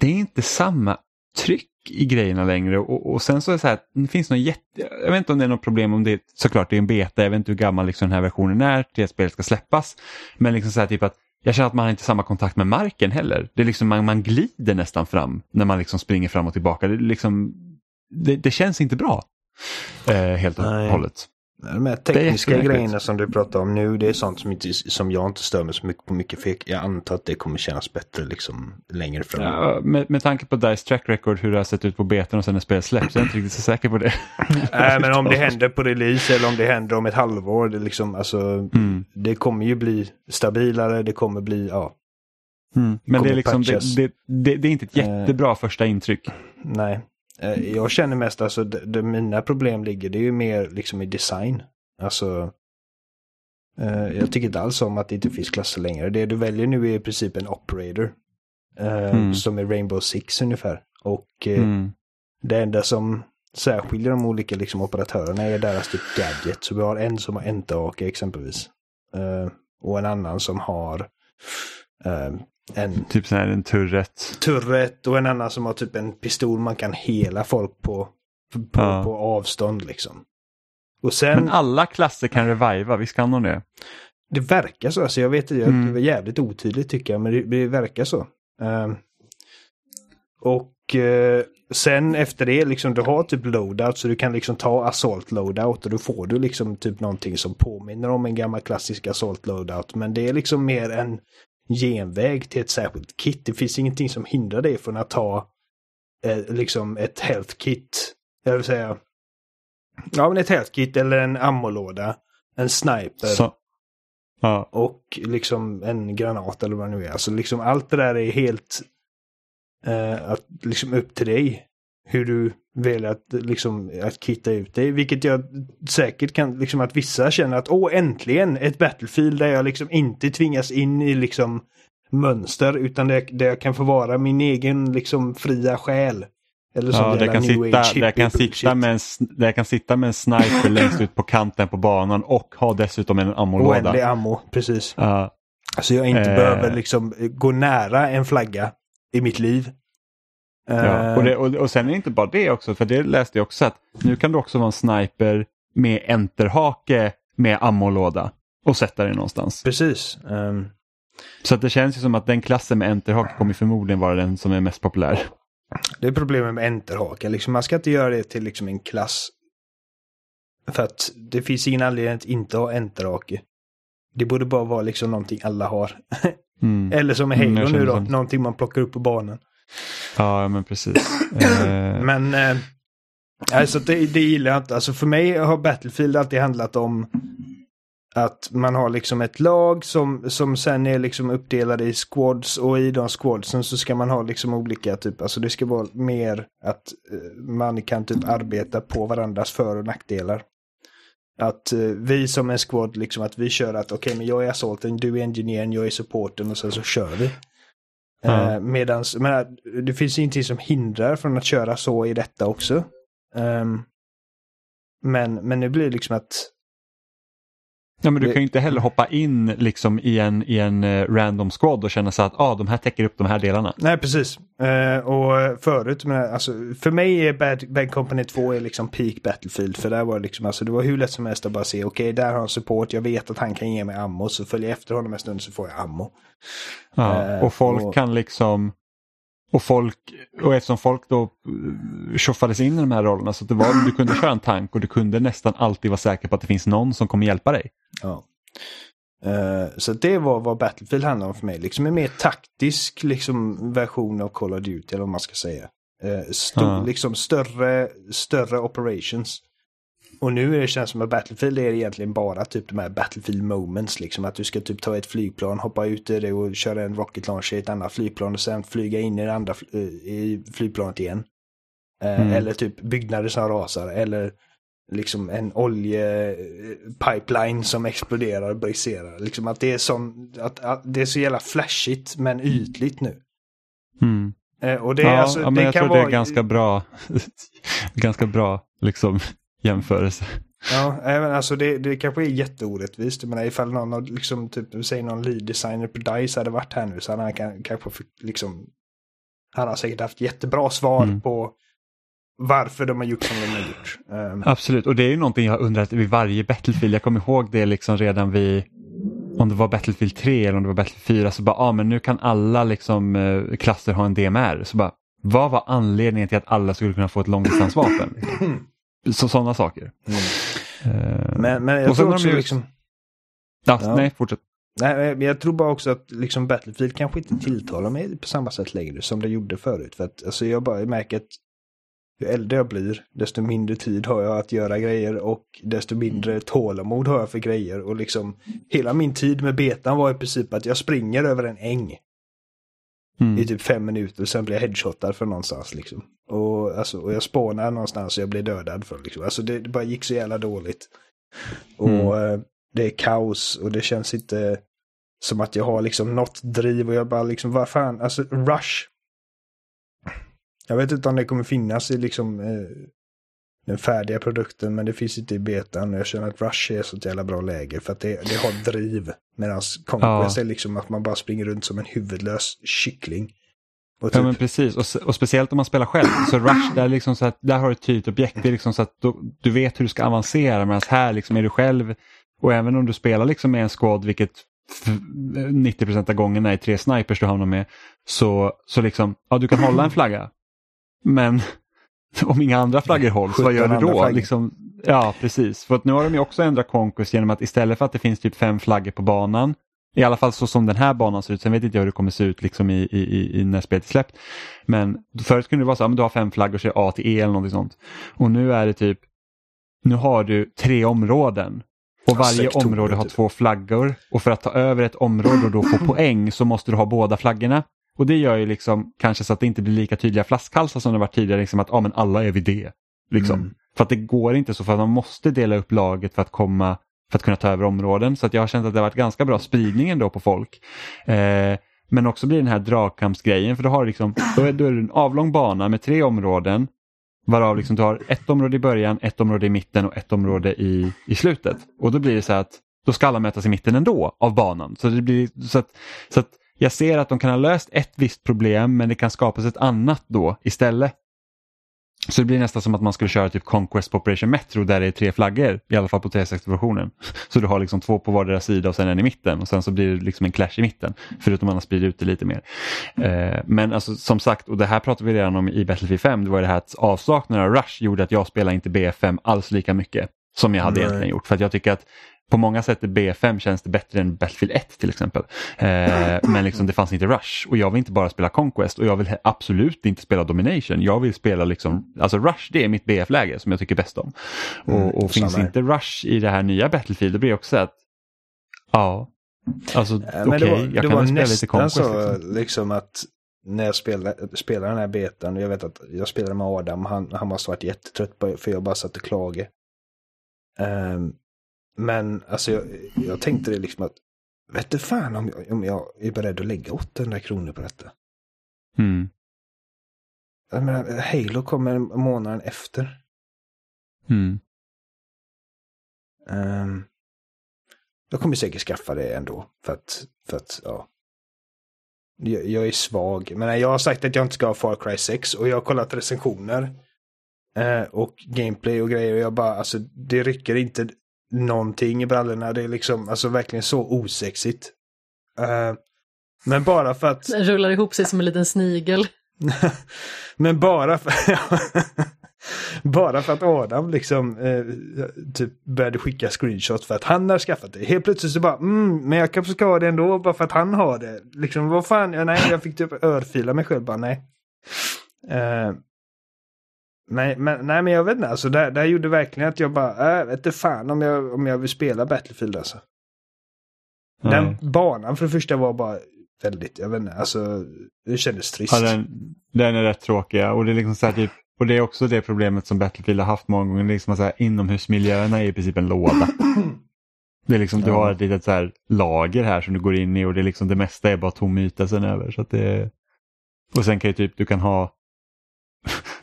det är inte samma tryck i grejerna längre och, och sen så är det så här, det finns någon jätte, jag vet inte om det är något problem om det såklart det är en beta, jag vet inte hur gammal liksom den här versionen är till att spelet ska släppas. Men liksom så här typ att jag känner att man har inte samma kontakt med marken heller. Det är liksom man, man glider nästan fram när man liksom springer fram och tillbaka. Det, är liksom, det, det känns inte bra. Eh, helt och hållet. De här tekniska grejerna som du pratar om nu, det är sånt som, inte, som jag inte stör mig så mycket på mycket. För jag antar att det kommer kännas bättre liksom längre fram. Ja, med, med tanke på DICE track record hur det har sett ut på betan och sen när spelet släpps, jag är inte riktigt så säker på det. Nej, men om det händer på release eller om det händer om ett halvår, det, liksom, alltså, Mm. det kommer ju bli stabilare, det kommer bli, ja, Mm. Men det Kommer är, liksom, det, det, det, det är inte ett Eh. jättebra första intryck. nej. Eh, Jag känner mest, alltså, det, det, mina problem ligger, det är ju mer liksom i design. Alltså, eh, jag tycker inte alls om att det inte finns klasser längre. Det du väljer nu är i princip en operator. eh, Mm. Som är Rainbow Six ungefär. Och Mm. Det enda som särskiljer de olika liksom, operatörerna är deras typ gadget. Så vi har en som har enterhake exempelvis. Och en annan som har en Typ så här en turret. turret och en annan som har typ en pistol man kan hela folk på, på, Ja. på avstånd liksom. Och sen, Men alla klasser kan reviva, visst kan de det? det verkar så. Alltså jag vet inte, Mm. det var jävligt otydligt tycker jag, men det, det verkar så. Eh, och eh, sen efter det, liksom, du har typ loadout så du kan liksom ta assault loadout och då får du liksom typ någonting som påminner om en gammal klassisk assault loadout. Men det är liksom mer en genväg till ett särskilt kit. Det finns ingenting som hindrar dig från att ta eh, liksom ett health kit. Jag vill säga, ja men ett health kit eller en ammolåda, en sniper Så, ja. och liksom en granat eller vad det nu är. Alltså liksom allt det där är helt eh, att, liksom upp till dig. Hur du väljer att, liksom, att kitta ut dig. Vilket jag säkert kan, liksom att vissa känner att åh äntligen ett Battlefield där jag liksom inte tvingas in i liksom mönster utan där, där jag kan få vara min egen liksom fria själ. Eller som Ja, där kan, sitta, age där, kan sitta med en, där kan sitta med en sniper längst ut på kanten på banan och ha dessutom en ammolåda. Oändlig ammo, precis. Ja, Alltså jag inte Eh. behöver liksom gå nära en flagga i mitt liv. Ja. Eh, Och, det, och, och sen är det inte bara det också, för det läste jag också att nu kan du också vara en sniper med enterhake med ammolåda och sätta dig någonstans. Precis. Ehm, Så att det känns ju som att den klassen med enterhake kommer förmodligen vara den som är mest populär. det är problemet med enterhaka. Liksom, man ska inte göra det till liksom en klass. För att det finns ingen anledning att inte ha enterhake. Det borde bara vara liksom någonting alla har. Mm. Eller som i Mm, Halo jag nu då, någonting man plockar upp på banan. Ja, men precis. Eh, Men eh, alltså det, det gillar jag inte. Alltså för mig har Battlefield alltid handlat om att man har liksom ett lag som, som sen är liksom uppdelade i squads och i de squadsen så ska man ha liksom olika typ, alltså det ska vara mer att eh, man kan typ arbeta på varandras för och nackdelar. Att eh, vi som en squad, liksom att vi kör att okej men jag är assaulten, du är engineern, jag är supporten och sen så kör vi. Ja. Eh, medans, men, eh, det finns ingenting som hindrar från att köra så i detta också. Um, men, men nu blir det liksom att Ja, men du kan ju inte heller hoppa in liksom i en, i en eh, random squad och känna så att ah, de här täcker upp de här delarna. Nej, precis. Eh, och förut, men alltså, för mig är Bad, Bad Company 2 är liksom peak Battlefield. För där var det liksom, alltså det var hur lätt som helst att bara se, okej, där har han support, jag vet att han kan ge mig ammo, så följer jag efter honom en stund så får jag ammo. Ja, Eh, och folk och- kan liksom och folk och eftersom folk då eh, tjoffades in i de här rollerna så det var, du kunde köra en tank och du kunde nästan alltid vara säker på att det finns någon som kommer hjälpa dig. Ja. Eh, så det var vad Battlefield handlar om för mig. Liksom en mer taktisk liksom, version av Call of Duty, eller vad man ska säga. Uh, stor, Ja. liksom större, större operations. Och nu är det känns som att Battlefield är egentligen bara typ de här Battlefield moments. Liksom att du ska typ ta ett flygplan, hoppa ut i det och köra en rocket launcher i ett annat flygplan och sen flyga in i det andra eh, i flygplanet igen. Eh, Mm. Eller typ byggnader som rasar eller liksom en oljepipeline som exploderar och briserar. Liksom att det är sån, att, att det är så jävla flashigt men ytligt nu. Mm. Eh, och det, är ja, alltså, ja, men det jag kan tror det vara... är ganska bra, ganska bra liksom, jämförelse. Ja, alltså det, det kanske är jätteorättvist. Jag menar ifall någon av, liksom, typ, säg någon lead designer på DICE hade varit här nu så hade han kan, kanske liksom Han har säkert haft jättebra svar Mm. på varför de har gjort som de har gjort. Ehm, Absolut, och det är ju någonting jag har undrat vid varje Battlefield. Jag kommer ihåg det liksom redan vid, om det var Battlefield 3 eller om det var Battlefield 4, så bara, ah, men nu kan alla liksom, eh, klasser ha en DMR. Så bara, vad var anledningen till att alla skulle kunna få ett långdistansvapen? Så sådana saker. Eh, men, men jag tror också ju- liksom... ja, ja. Nej, fortsätt. Nej, men jag tror bara också att liksom Battlefield kanske inte tilltalar mig på samma sätt längre som det gjorde förut. För att alltså, jag bara märker att ju äldre jag blir, desto mindre tid har jag att göra grejer och desto mindre tålamod har jag för grejer. Och liksom hela min tid med betan var i princip att jag springer över en äng Mm. i typ fem minuter och sen blir jag headshotad från någonstans liksom. Och, alltså, och jag spånar någonstans och jag blir dödad för liksom. Alltså det, det bara gick så jävla dåligt. Och eh, det är kaos och det känns inte som att jag har liksom något driv och jag bara liksom, vad fan, alltså Rush. Jag vet inte om det kommer finnas i liksom eh, den färdiga produkten men det finns inte i betan och jag känner att Rush är så ett jävla bra läge för att det, det har driv. Medan Conquest är liksom att man bara springer runt som en huvudlös kyckling. Och Ja typ, men precis, och, och speciellt om man spelar själv. Så Rush, där, är liksom så att, där har du ett tydligt objekt. Det är liksom så att du, du vet hur du ska avancera. Medan här liksom är du själv. Och även om du spelar liksom med en squad, vilket f- 90% av gångerna är tre snipers du hamnar med. Så, så liksom, ja du kan hålla en flagga. Men om inga andra flaggor hålls, vad 17 gör du då? Liksom, ja, precis. För att nu har de ju också ändrat Conquest genom att istället för att det finns typ fem flaggor på banan i alla fall så som den här banan ser ut. Sen vet inte jag hur det kommer se ut liksom i, i, i, när spelet är släppt. Men förut kunde det vara så att du har fem flaggor så är A till E eller någonting sånt. Och nu är det typ, nu har du tre områden. Och varje sektorer, område har typ. två flaggor. Och för att ta över ett område och då få poäng så måste du ha båda flaggorna. Och det gör ju liksom kanske så att det inte blir lika tydliga flaskhalsar som det var tidigare. Liksom att ah, men alla är vid det. Liksom. Mm. För att det går inte så för att man måste dela upp laget för att komma för att kunna ta över områden. Så att jag har känt att det har varit ganska bra spridning ändå på folk. Eh, men också blir den här dragkampsgrejen för då har liksom, då är, då är det en avlång bana med tre områden. Varav liksom du har ett område i början, ett område i mitten och ett område i, i slutet. Och då blir det så att då ska alla mötas i mitten ändå av banan. Så, det blir, så, att, så att jag ser att de kan ha löst ett visst problem men det kan skapas ett annat då istället. Så det blir nästan som att man skulle köra typ Conquest på Operation Metro där det är tre flaggor, i alla fall på 360-versionen. Så du har liksom två på vardera sida och sen en i mitten och sen så blir det liksom en clash i mitten. Förutom att man har spridit ut det lite mer. Eh, men alltså som sagt, och det här pratade vi redan om i Battlefield 5, det var det här att avsaknaden av Rush gjorde att jag spelade inte BF5 alls lika mycket som jag hade Nej. egentligen gjort. För att jag tycker att på många sätt i B5 känns det bättre än Battlefield 1 till exempel. Eh, men liksom det fanns inte Rush och jag vill inte bara spela Conquest och jag vill absolut inte spela Domination. Jag vill spela liksom, alltså Rush det är mitt BF-läge som jag tycker bäst om. Mm, och och finns inte Rush i det här nya Battlefield då blir det också så att, ja, alltså Eh, okej, var, jag det kan väl spela lite Conquest. så Liksom. liksom. att när jag spelade, spelade den här betan, jag vet att jag spelade med Adam, han, han måste varit jättetrött på för jag bara satt och klagade. Ehm, men alltså jag, jag tänkte det liksom att, vet du fan om jag, om jag är beredd att lägga 800 kronor på detta. Mm. Jag menar, Halo kommer månaden efter. Mm. Um, jag kommer säkert skaffa det ändå. För att, för att ja. Jag, jag är svag. Men jag har sagt att jag inte ska ha Far Cry 6 och jag har kollat recensioner. eh, och gameplay och grejer och jag bara, alltså det rycker inte någonting i brallorna. Det är liksom, alltså verkligen så osexigt. Eh, men bara för att... Den rullar ihop sig som en liten snigel. Men bara för, bara för att Adam liksom eh, typ började skicka screenshots för att han har skaffat det. Helt plötsligt så bara, mm, men jag kanske ska ha det ändå bara för att han har det. Liksom vad fan, ja, nej, jag fick typ örfila mig själv bara, nej. Eh, nej, men, nej, men jag vet inte, alltså det, det här gjorde verkligen att jag bara, äh, vet du fan om jag, om jag vill spela Battlefield alltså. Nej. Den banan för det första var bara väldigt, jag vet inte, alltså det kändes trist. Ja, den, den är rätt tråkiga och det är liksom så här typ och det är också det problemet som Battlefield har haft många gånger. Liksom så här, inomhusmiljöerna är i princip en låda. Det är liksom, du har ett litet så här lager här som du går in i och det, är liksom, det mesta är bara tom yta sen över. Så att det, och sen kan ju typ, du kan ha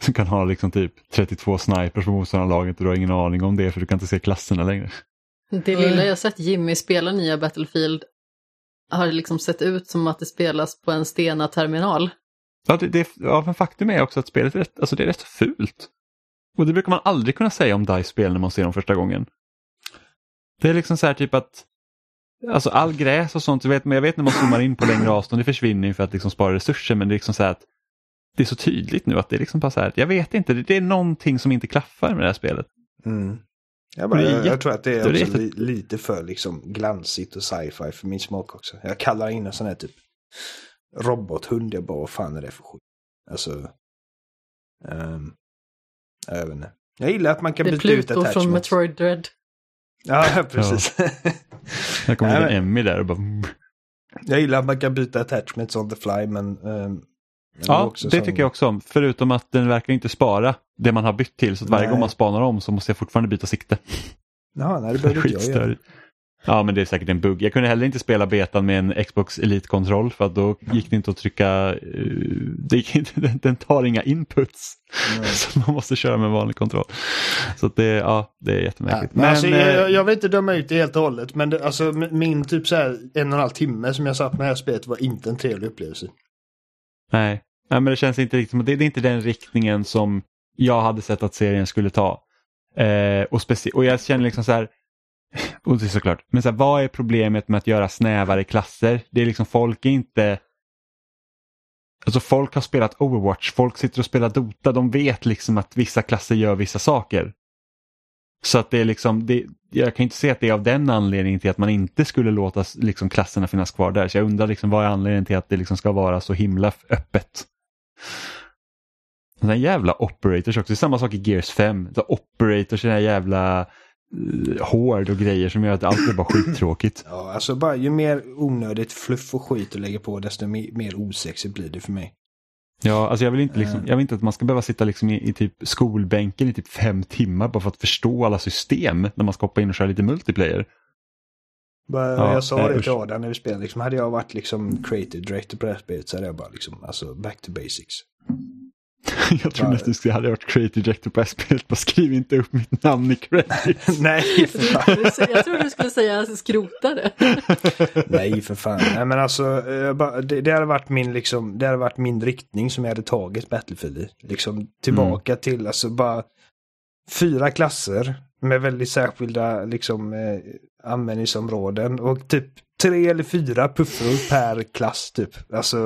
du kan ha liksom typ 32 snipers på motståndarlaget och du har ingen aning om det för du kan inte se klasserna längre. Det lilla jag sett Jimmy spela nya Battlefield har liksom sett ut som att det spelas på en Stena-terminal. Ja, det, det, ja, men faktum är också att spelet är rätt, alltså det är rätt fult. Och det brukar man aldrig kunna säga om DICE-spel när man ser dem första gången. Det är liksom så här typ att Alltså all gräs och sånt, jag vet, men jag vet när man zoomar in på längre avstånd, det försvinner ju för att liksom spara resurser men det är liksom så här att det är så tydligt nu att det är liksom bara så här, jag vet inte, det, det är någonting som inte klaffar med det här spelet. Mm. Jag, bara, Det är jag, jag tror att det är det är li, lite för liksom glansigt och sci-fi för min smak också. Jag kallar in en sån här typ robothund. Jag bara, vad fan är det för skit? Alltså... Um, jag vet inte. Jag gillar att man kan Det är byta ut Pluto från attachments. Metroid Dread. Ja, precis. Jag kommer men- Emmy där och bara... jag gillar att man kan byta attachments on the fly, men... men Ja, det som- tycker jag också om. Förutom att den verkar inte spara det man har bytt till så att varje Nej. gång man spanar om så måste jag fortfarande byta sikte. Jaha, nej, det behöver inte jag göra. Ja men det är säkert en bugg. Jag kunde heller inte spela betan med en Xbox Elite-kontroll för att då gick det inte att trycka, eh, det gick inte, den, tar inga inputs. Nej. Så man måste köra med vanlig kontroll. Så det, ja, det är jättemärkligt. Men, alltså, eh, jag, jag vill inte döma ut det helt och hållet, men det, alltså, min- min typ så här en och en halv timme som jag satt med det här spelet var inte en trevlig upplevelse. Nej. Nej, men det känns inte riktigt som det, det är inte den riktningen som jag hade sett att serien skulle ta. Eh, och, speci- och jag känner liksom så här, och det är såklart, men så här, vad är problemet med att göra snävare klasser? Det är liksom folk är inte Alltså folk har spelat Overwatch, folk sitter och spelar Dota, de vet liksom att vissa klasser gör vissa saker. Så att det är liksom, det, jag kan inte se att det är av den anledningen till att man inte skulle låta liksom, klasserna finnas kvar där. Så jag undrar liksom, vad är anledningen till att det liksom ska vara så himla öppet? Den jävla operators också, det är samma sak i Gears 5. The operators, den här jävla uh, hård och grejer som gör att allt är bara skittråkigt. Ja, alltså bara ju mer onödigt fluff och skit du lägger på desto mer, mer osexigt blir det för mig. Ja, alltså jag vill inte, liksom, jag vill inte att man ska behöva sitta liksom i, i typ skolbänken i typ fem timmar bara för att förstå alla system när man ska hoppa in och köra lite multiplayer. Bara, Ja, jag sa nej, det usch. till Adam när vi spelade, liksom, hade jag varit liksom creative director på det här spelet så hade jag bara liksom, alltså back to basics. jag nästan att jag hade varit creative director på det här spelet, bara skriv inte upp mitt namn i credits. Nej, för fan. Jag trodde du skulle säga skrota det. Nej, för fan. Nej, men alltså, eh, bara, det, det, hade varit min, liksom, det hade varit min riktning som jag hade tagit Battlefield i. Liksom tillbaka till, alltså bara fyra klasser med väldigt särskilda liksom, eh, användningsområden och typ tre eller fyra puffror per klass typ. Alltså,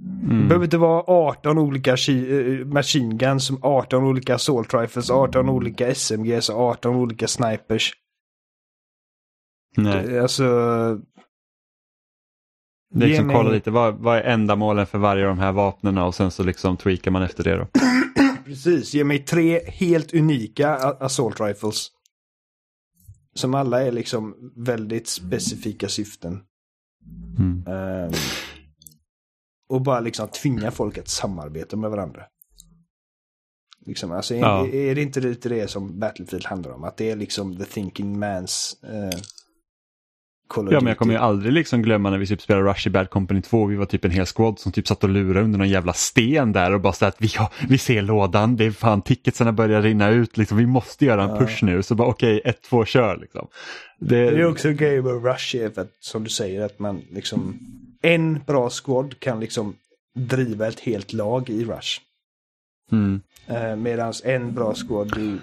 det Mm. behöver inte vara 18 olika eh, machine guns, 18 olika assault rifles, 18 olika SMGs, 18 olika snipers. Nej. Alltså, Det är liksom mig- kolla lite, vad, vad är ändamålen för varje av de här vapnen och sen så liksom tweakar man efter det då. Precis, ge mig tre helt unika assault rifles. Som alla är liksom väldigt specifika syften. Mm. Ehm, och bara liksom tvinga folk att samarbeta med varandra. Liksom, alltså, är, Ja. är det inte lite det som Battlefield handlar om? Att det är liksom the thinking man's uh, Call of Ja men jag kommer ju Duty. aldrig liksom glömma när vi typ spelade Rush i Bad Company 2. Vi var typ en hel squad som typ satt och lurade under någon jävla sten där och bara så att vi, har, vi ser lådan, det är fan ticketsarna börjar rinna ut, liksom, vi måste göra en Ja. push nu. Så bara okej, ett, två, kör liksom. Det, Det är också en grej med Rush är för att, som du säger, att man liksom... En bra squad kan liksom driva ett helt lag i Rush. mm, Eh, Medan en bra squad i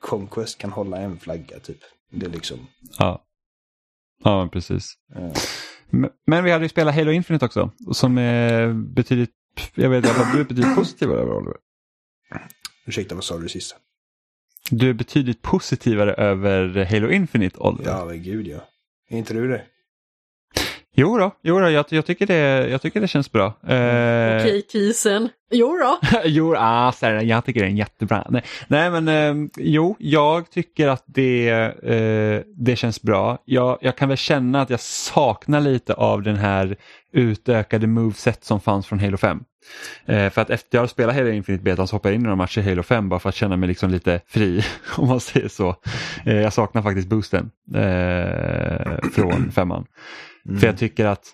Conquest kan hålla en flagga typ. Det är liksom... ja. Ja, precis. eh, Men- Men vi hade ju spelat Halo Infinite också, som är betydligt, jag vet inte, du är betydligt positivare över Oliver. ursäkta, vad sa du sista? Du är betydligt positivare över Halo Infinite, Oliver. Ja, men gud ja. Är inte du det? Jo då, jo då jag, jag, tycker det, jag tycker det känns bra. Eh, Okej, kisen. Jo då. jo, ah, så här, jag tycker det är jättebra. Nej, nej men eh, jo, jag tycker att det, eh, det känns bra. Jag, jag kan väl känna att jag saknar lite av den här utökade moveset som fanns från Halo 5. Eh, för att efter jag har spelat Halo Infinite Beta så hoppar jag in i några matcher i Halo 5 bara för att känna mig liksom lite fri, om man säger så. Eh, jag saknar faktiskt boosten eh, från femman. För jag tycker att,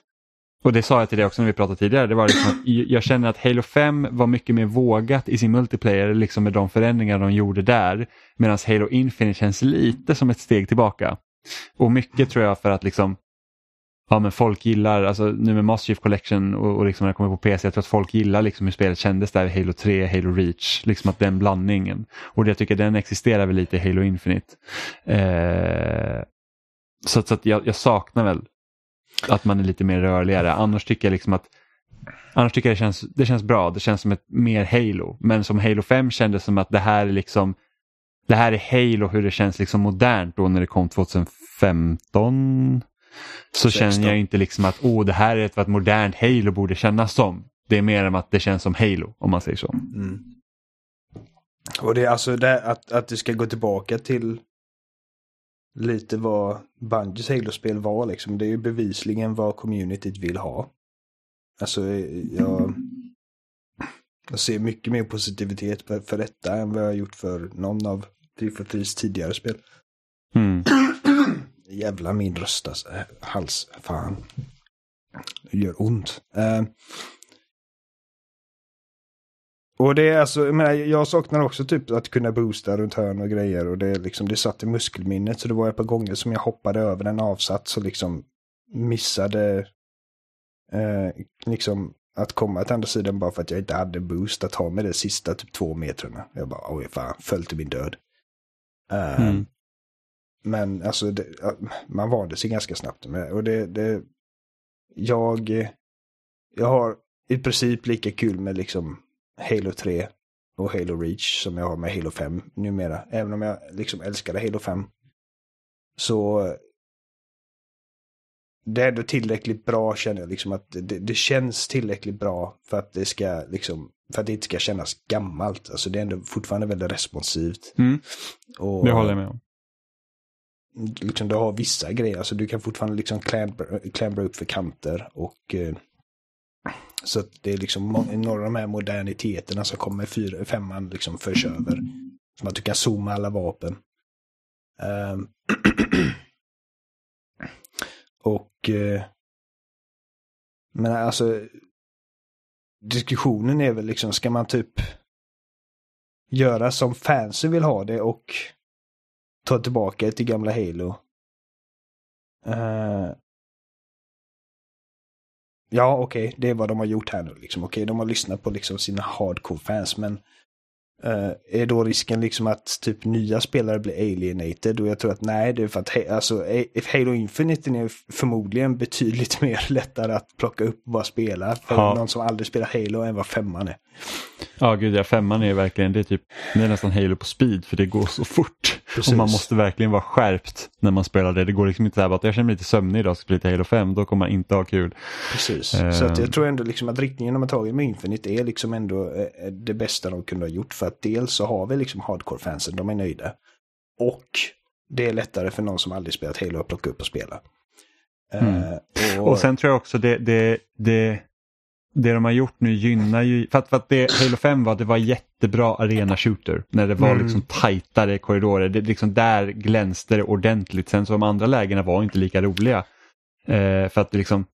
och det sa jag till dig också när vi pratade tidigare, det var liksom att jag känner att Halo 5 var mycket mer vågat i sin multiplayer liksom med de förändringar de gjorde där. Medan Halo Infinite känns lite som ett steg tillbaka. Och mycket tror jag för att liksom ja men folk gillar, alltså nu med Master Chief Collection och, och liksom när det kommer på PC, jag tror att folk gillar liksom hur spelet kändes där i Halo 3, Halo Reach, liksom att den blandningen. Och jag tycker den existerar väl lite i Halo Infinite. Eh, så så att jag, jag saknar väl att man är lite mer rörligare. Annars tycker jag liksom att Annars tycker jag det känns, det känns bra, det känns som ett mer Halo. Men som Halo 5 kändes som att det här är liksom Det här är Halo hur det känns liksom modernt då när det kom 2015. Så 16. känner jag inte liksom att oh, det här är ett, vad ett modernt Halo borde kännas som. Det är mer än att det känns som Halo om man säger så. Mm. Och det är alltså det, att, att det ska gå tillbaka till lite vad Bungies Halo-spel var liksom. Det är ju bevisligen vad communityt vill ha. Alltså jag, jag ser mycket mer positivitet för, för detta än vad jag har gjort för någon av 343s tidigare spel. Mm. Jävla min röst alltså. Hals. Fan. Det gör ont. Eh, och det är alltså, jag, menar, jag saknar också typ att kunna boosta runt hörn och grejer. Och det, liksom, det satt i muskelminnet. Så det var ett par gånger som jag hoppade över en avsats och liksom missade eh, liksom att komma till andra sidan bara för att jag inte hade boost att ha med de sista typ två metrarna. Jag bara, oj fan, föll till min död. Eh, Mm. Men alltså, det, man vande sig ganska snabbt med Och det, det, jag, jag har i princip lika kul med liksom Halo 3 och Halo Reach som jag har med Halo 5 numera. Även om jag liksom älskade Halo 5. Så det är ändå tillräckligt bra känner jag liksom att det, det känns tillräckligt bra för att det ska liksom för att det inte ska kännas gammalt. Alltså det är ändå fortfarande väldigt responsivt. Mm. Och, Det håller jag med om. liksom, du har vissa grejer, alltså du kan fortfarande liksom klämbra, klämbra upp för kanter och eh, så att det är liksom några av de här moderniteterna som kommer fyra, femman liksom förs över. Så att du kan zooma alla vapen. Ehm. Och eh, men alltså diskussionen är väl liksom, ska man typ göra som fansen vill ha det och ta tillbaka till gamla Halo. Ehm ja, okej, det är vad de har gjort här nu. Liksom. Okej, de har lyssnat på liksom sina hardcore-fans, men eh, är då risken liksom att typ nya spelare blir alienated? Och jag tror att nej, det är för att alltså, A- Halo Infinite är förmodligen betydligt mer lättare att plocka upp och bara spela för Ja. någon som aldrig spelar Halo än vad femman är. Ja, gud ja, femman är verkligen, det är typ, det är nästan Halo på speed för det går så fort. Precis. Och man måste verkligen vara skärpt när man spelar det. Det går liksom inte så här att jag känner mig lite sömnig idag, ska lite Halo 5, då kommer man inte ha kul. Precis. Eh. Så att jag tror ändå liksom att riktningen de har tagit med Infinite är liksom ändå eh, det bästa de kunde ha gjort. För att dels så har vi liksom hardcore-fansen, de är nöjda. Och det är lättare för någon som aldrig spelat Halo att plocka upp och spela. Eh, Mm. Och sen tror jag också det, det, det, det de har gjort nu gynnar ju, för att, för att det Halo 5 var, det var jättebra arena shooter. När det var Mm. liksom tajtare korridorer, det, liksom där glänste det ordentligt. Sen så de andra lägena var inte lika roliga. Eh, för att liksom,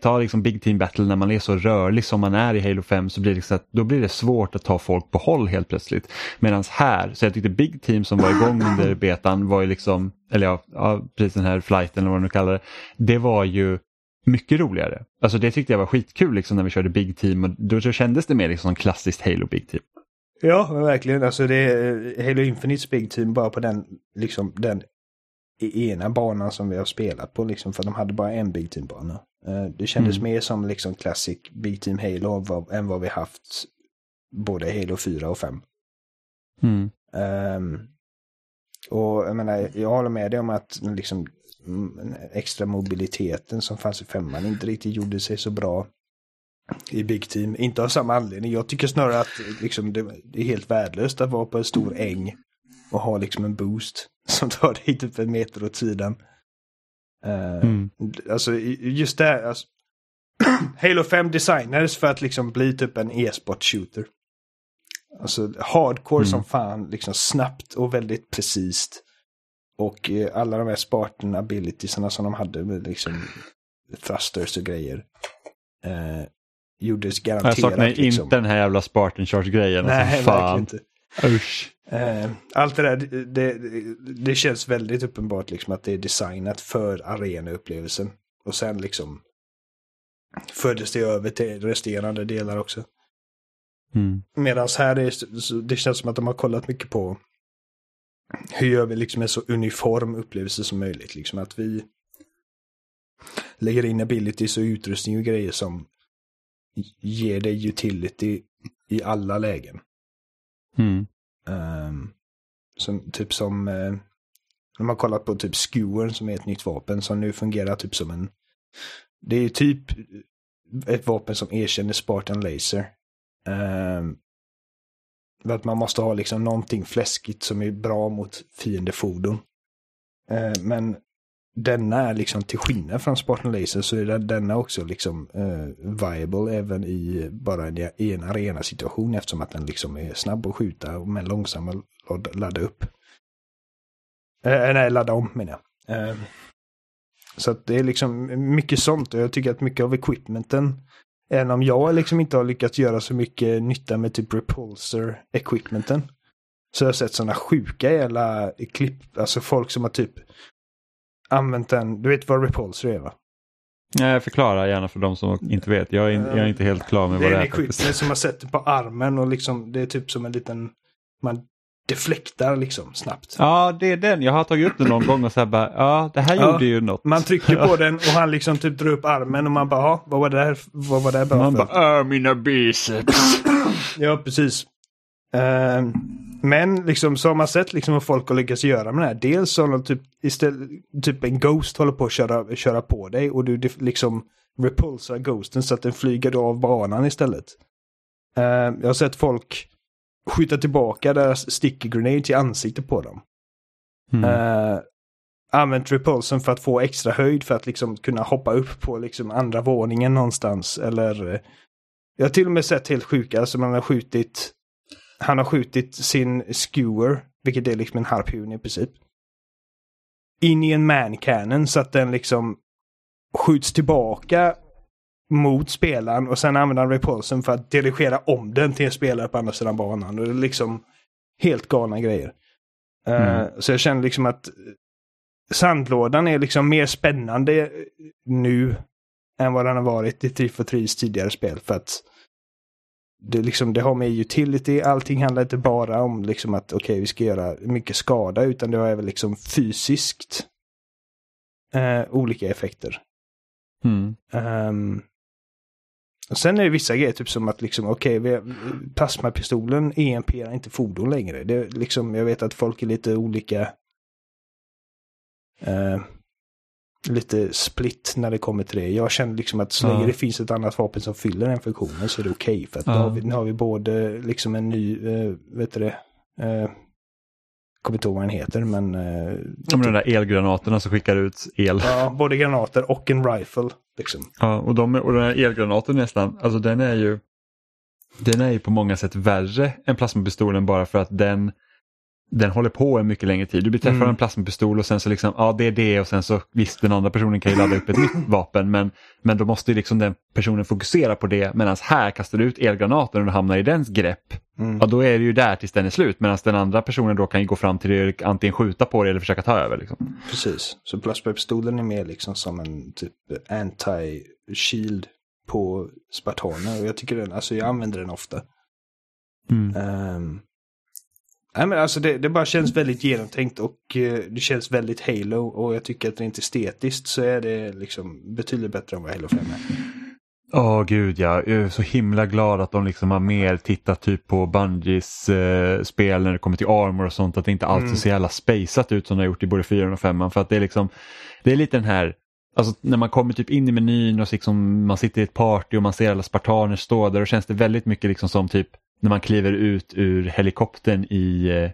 ta- liksom Big Team Battle när man är så rörlig som man är i Halo 5 så blir det, liksom att, då blir det svårt att ta folk på håll helt plötsligt. Medan här, så jag tyckte Big Team som var igång under betan var ju liksom, eller ja, ja precis den här flighten eller vad man nu kallar det, det var ju mycket roligare. Alltså det tyckte jag var skitkul liksom när vi körde Big Team och då så kändes det mer liksom som klassiskt Halo Big Team. Ja, men verkligen. Alltså det är Halo Infinites Big Team bara på den, liksom, den i- ena banan som vi har spelat på. Liksom, för de hade bara en Big Team-bana. Eh, Det kändes Mm. mer som liksom Classic Big Team Halo än vad, vi haft både Halo 4 och 5. Mm. Ehm, och jag menar, jag håller med dig om att liksom, extra mobiliteten som fanns i femman inte riktigt gjorde sig så bra i Big Team. Inte av samma anledning. Jag tycker snarare att liksom, det, är helt värdelöst att vara på en stor äng och ha liksom en boost som tar dig typ en meter åt sidan. Ehm, Mm. Alltså just det, alltså, Halo 5 designades för att liksom bli typ en e-sport shooter. Alltså hardcore Mm. som fan, liksom snabbt och väldigt precis. Och eh, alla de här Spartan abilitiesarna som de hade med liksom thrusters och grejer. Eh, gjordes Jag garanterat saknar liksom. inte den här jävla Spartan Charge grejen. Nej, alltså, verkligen fan. inte. Usch. Eh, allt det där, det, det, känns väldigt uppenbart liksom att det är designat för arenaupplevelsen. Och sen liksom fördes det över till resterande delar också. Mm. Medan här är det känns som att de har kollat mycket på hur gör vi liksom en så uniform upplevelse som möjligt. Liksom att vi lägger in abilities och utrustning och grejer som ger dig utility i alla lägen. Mm. Ehm, som, typ som, uh, de har kollat på typ skewern som är ett nytt vapen som nu fungerar typ som en, det är typ ett vapen som erkänner Spartan Laser. Um, att man måste ha liksom någonting fläskigt som är bra mot fiendefordon. Eh, men denna är liksom till skillnad från Spartan Laser så är den- denna också liksom eh, viable även i bara en, i en arena situation eftersom att den liksom är snabb att skjuta men långsam att ladda- ladda upp. Eh, eh, nej, ladda om menar jag. Eh, så att det är liksom mycket sånt och jag tycker att mycket av equipmenten Även om jag liksom inte har lyckats göra så mycket nytta med typ repulsor equipmenten. Så jag har sett sådana sjuka jävla klipp, alltså folk som har typ använt den, du vet vad repulsor är va? Jag förklarar gärna för de som inte vet. Jag är, in, jag är inte helt klar med Det vad är det en är. faktiskt. equipment som man sätter på armen och liksom det är typ som en liten, man deflektar liksom snabbt. Ja, det är den. Jag har tagit upp den någon gång och så här bara, ja, det här Ja, gjorde ju något. Man trycker på den och han liksom typ drar upp armen och man bara, "Ja, vad var det här, vad var det här bra Man för? bara, "Äh, mina biceps. Ja, precis. Ehm, men liksom så har man sett liksom vad folk har lyckats göra med det här. Dels så har de typ, istället, typ en Ghost håller på att köra, köra på dig och du liksom repulsar Ghosten så att den flyger av banan istället. Ehm, jag har sett folk skjuta tillbaka deras sticky grenade till ansiktet på dem. Mm. Uh, använt repulsen för att få extra höjd för att liksom kunna hoppa upp på liksom andra våningen någonstans. Eller eh, jag har till och med sett helt sjuka som han har skjutit. Han har skjutit sin skewer, vilket är liksom en harpun i princip. In i en man cannon så att den liksom skjuts tillbaka mot spelaren och sen använder han repulsen för att dirigera om den till en spelare på andra sidan banan. Och det är liksom helt galna grejer. Eh, Mm. Så jag känner liksom att sandlådan är liksom mer spännande nu än vad den har varit i 3 for 3s tidigare spel. För att det, liksom, det har med utility, allting handlar inte bara om liksom att okej vi ska göra mycket skada utan det har även liksom fysiskt eh, olika effekter. Mm. Ehm, sen är det vissa grejer, typ som att liksom, okej, okay, plasmapistolen EMPar inte fordon längre. Det är liksom, jag vet att folk är lite olika eh, lite split när det kommer till det. Jag känner liksom att så länge Ja. det finns ett annat vapen som fyller den funktionen så är det okej. för att nu, Ja. har vi, nu har vi både liksom en ny, eh, vet du det, eh, kommer inte ihåg vad den heter men eh, Ja, men de där elgranaterna som skickar ut el. ja, både granater och en rifle. Liksom. Ja, och, de, och den här elgranaten nästan, alltså den är ju den är ju på många sätt värre än plasmapistolen bara för att den den håller på en mycket längre tid. Du beträffar Mm. en plasmapistol och sen så liksom, ja det är det och sen så visst den andra personen kan ju ladda upp ett nytt vapen men, men då måste ju liksom den personen fokusera på det medan här kastar du ut elgranaten och du hamnar i dens grepp. Mm. Ja då är det ju där tills den är slut medan den andra personen då kan ju gå fram till dig och antingen skjuta på dig eller försöka ta över. Liksom. Precis. Så plasmapistolen är mer liksom som en typ anti-shield på spartaner. Och jag tycker den, alltså jag använder den ofta. Mm. Um, nej men alltså det, det bara känns väldigt genomtänkt och eh, det känns väldigt Halo. Och jag tycker att rent estetiskt så är det liksom betydligt bättre än vad Halo 5 är. Åh gud ja, jag är så himla glad att de liksom har mer tittat typ på Bungies eh, spel när det kommer till armor och sånt. Att det inte alltid Mm. ser jävla spaceat ut som det har gjort i både 4 och 5 För att det är liksom, det är lite den här, alltså när man kommer typ in i menyn och så liksom, man sitter i ett party och man ser alla spartaner stå där. Då känns det väldigt mycket liksom som typ när man kliver ut ur helikoptern i eh,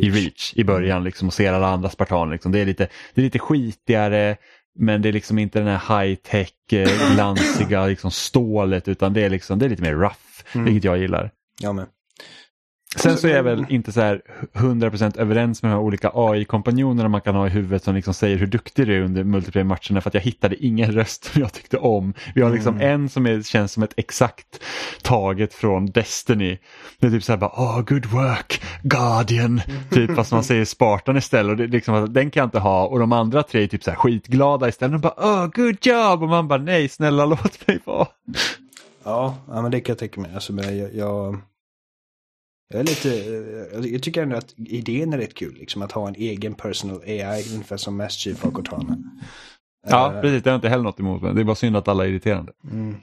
i Reach i början liksom, och ser alla andra spartaner. Liksom. Det, är lite, det är lite skitigare men det är liksom inte den här high-tech eh, glansiga liksom, stålet utan det är, liksom, det är lite mer rough, Mm. vilket jag gillar. Ja men. Sen så är jag väl inte så här 100% överens med de här olika AI-kompanjonerna man kan ha i huvudet som liksom säger hur duktig du är under multiplayer-matcherna för att jag hittade ingen röst som jag tyckte om. Vi har liksom Mm. en som är, känns som ett exakt taget från Destiny. Det är typ så här bara oh, good work, Guardian, typ fast man säger Spartan istället och det, liksom, den kan jag inte ha och de andra tre är typ så här skitglada istället och bara oh, good job och man bara nej snälla låt mig vara. Ja, men det kan jag tänka mig. Alltså, jag, jag, jag är lite, eh, jag tycker ändå att idén är rätt kul. Liksom att ha en egen personal AI, ungefär som Mass Chief har Cortana. Ja Eh, precis, det har inte heller något emot men det är bara synd att alla är irriterande. Mm.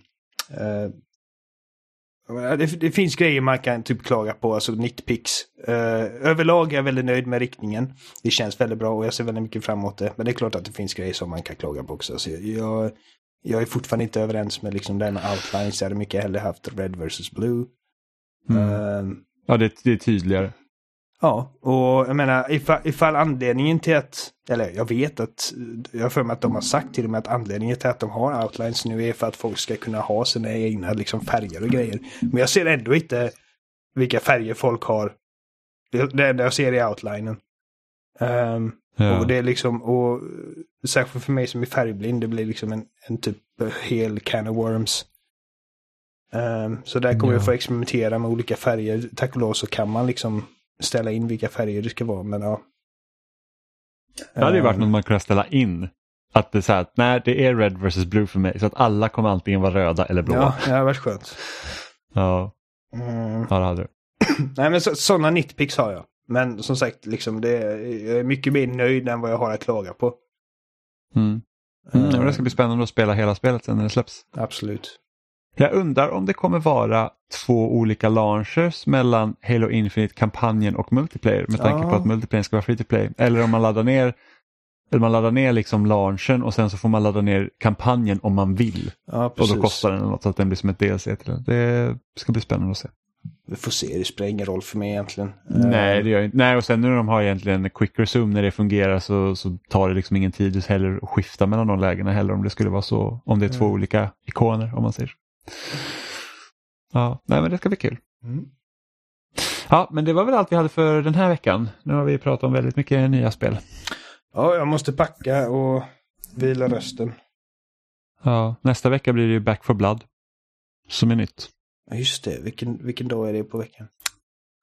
Menar, det, det finns grejer man kan typ klaga på, alltså nitpicks. Uh, överlag är jag väldigt nöjd med riktningen. Det känns väldigt bra och jag ser väldigt mycket fram emot det. Men det är klart att det finns grejer som man kan klaga på också. Så jag, jag är fortfarande inte överens med liksom med outlines. Jag hade mycket hellre haft red versus blue. Mm. Ja det, det är tydligare. Ja, och jag menar ifall, ifall anledningen till att, eller jag vet att, jag har för mig att de har sagt till och med att anledningen till att de har outlines nu är för att folk ska kunna ha sina egna liksom, färger och grejer. Men jag ser ändå inte vilka färger folk har. Det, enda jag ser är outlinen. Ehm, Ja. Och det är liksom, och särskilt för mig som är färgblind, det blir liksom en, en typ hel can of worms. Ehm, så där kommer Ja. jag få experimentera med olika färger. Tack och lov så kan man liksom ställa in vilka färger det ska vara, men ja. Det hade ju varit Ehm, något man kunde ställa in. Att det är så här, att nej det är red versus blue för mig så att alla kommer antingen vara röda eller blåa. Ja, det hade varit skönt. Ja, Mm. ja det hade du. Nej men så, sådana nitpicks har jag. Men som sagt, liksom det, jag är mycket mer nöjd än vad jag har att klaga på. Mm. Mm, det ska bli spännande att spela hela spelet sen när det släpps. Absolut. Jag undrar om det kommer vara två olika launchers mellan Halo Infinite-kampanjen och multiplayer med tanke Ja. på att multiplayer ska vara free to play. Eller om man laddar ner eller man laddar ner liksom launchen och sen så får man ladda ner kampanjen om man vill. Ja, Och då kostar den något så att den blir som ett DLC till det. Det ska bli spännande att se. Vi får se, det spelar ingen roll för mig egentligen. Nej, Ehm, det gör inte. Nej, och sen när de har egentligen quick resume när det fungerar så, så tar det liksom ingen tid heller att skifta mellan de lägena heller om det skulle vara så. Om det är två Mm. olika ikoner om man säger. Ja, nej men det ska bli kul. Mm. Ja, men det var väl allt vi hade för den här veckan. Nu har vi pratat om väldigt mycket nya spel. Ja, jag måste packa och vila rösten. Ja, nästa vecka blir det ju Back for Blood. Som är nytt. Ja, just det. Vilken, vilken dag är det på veckan?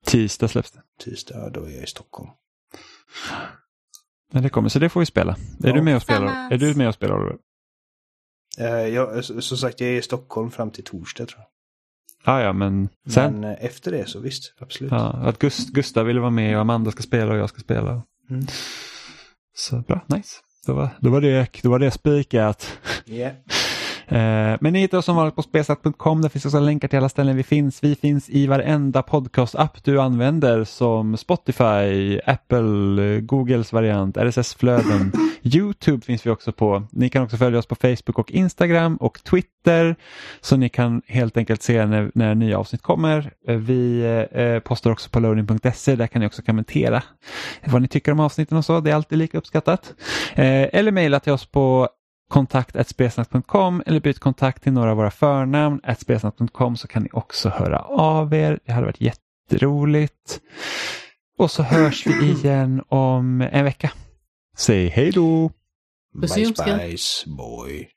Tisdag släpps det. Tisdag, ja, då är jag i Stockholm. Men det kommer, så det får vi spela. Är Ja. du med och spelar? Är du med och spelar? Oliver? Eh, jag, som sagt, jag är i Stockholm fram till torsdag tror jag. Ja, ja, men sen. Men eh, efter det så visst, absolut. Ja, att Gust, Gustav ville vara med och Amanda ska spela och jag ska spela. Mm. Så bra, nice. Då var, då var, det, då var det spikat. Yeah. Eh, men ni hittar oss som vanligt på spelsnack.com. Där finns också länkar till alla ställen vi finns. Vi finns i varenda podcast-app du använder som Spotify, Apple, Googles variant, RSS-flöden. Youtube finns vi också på. Ni kan också följa oss på Facebook och Instagram och Twitter. Så ni kan helt enkelt se när, när nya avsnitt kommer. Eh, Vi eh, postar också på loading.se. Där kan ni också kommentera vad ni tycker om avsnitten och så. Det är alltid lika uppskattat. Eh, eller mejla till oss på kontakt.spelsnack.com eller byt kontakt till några av våra förnamn. spelsnack.com så kan ni också höra av er. Det hade varit jätteroligt. Och så hörs vi igen om en vecka. Säg hej då! Ljumsken. spice boy.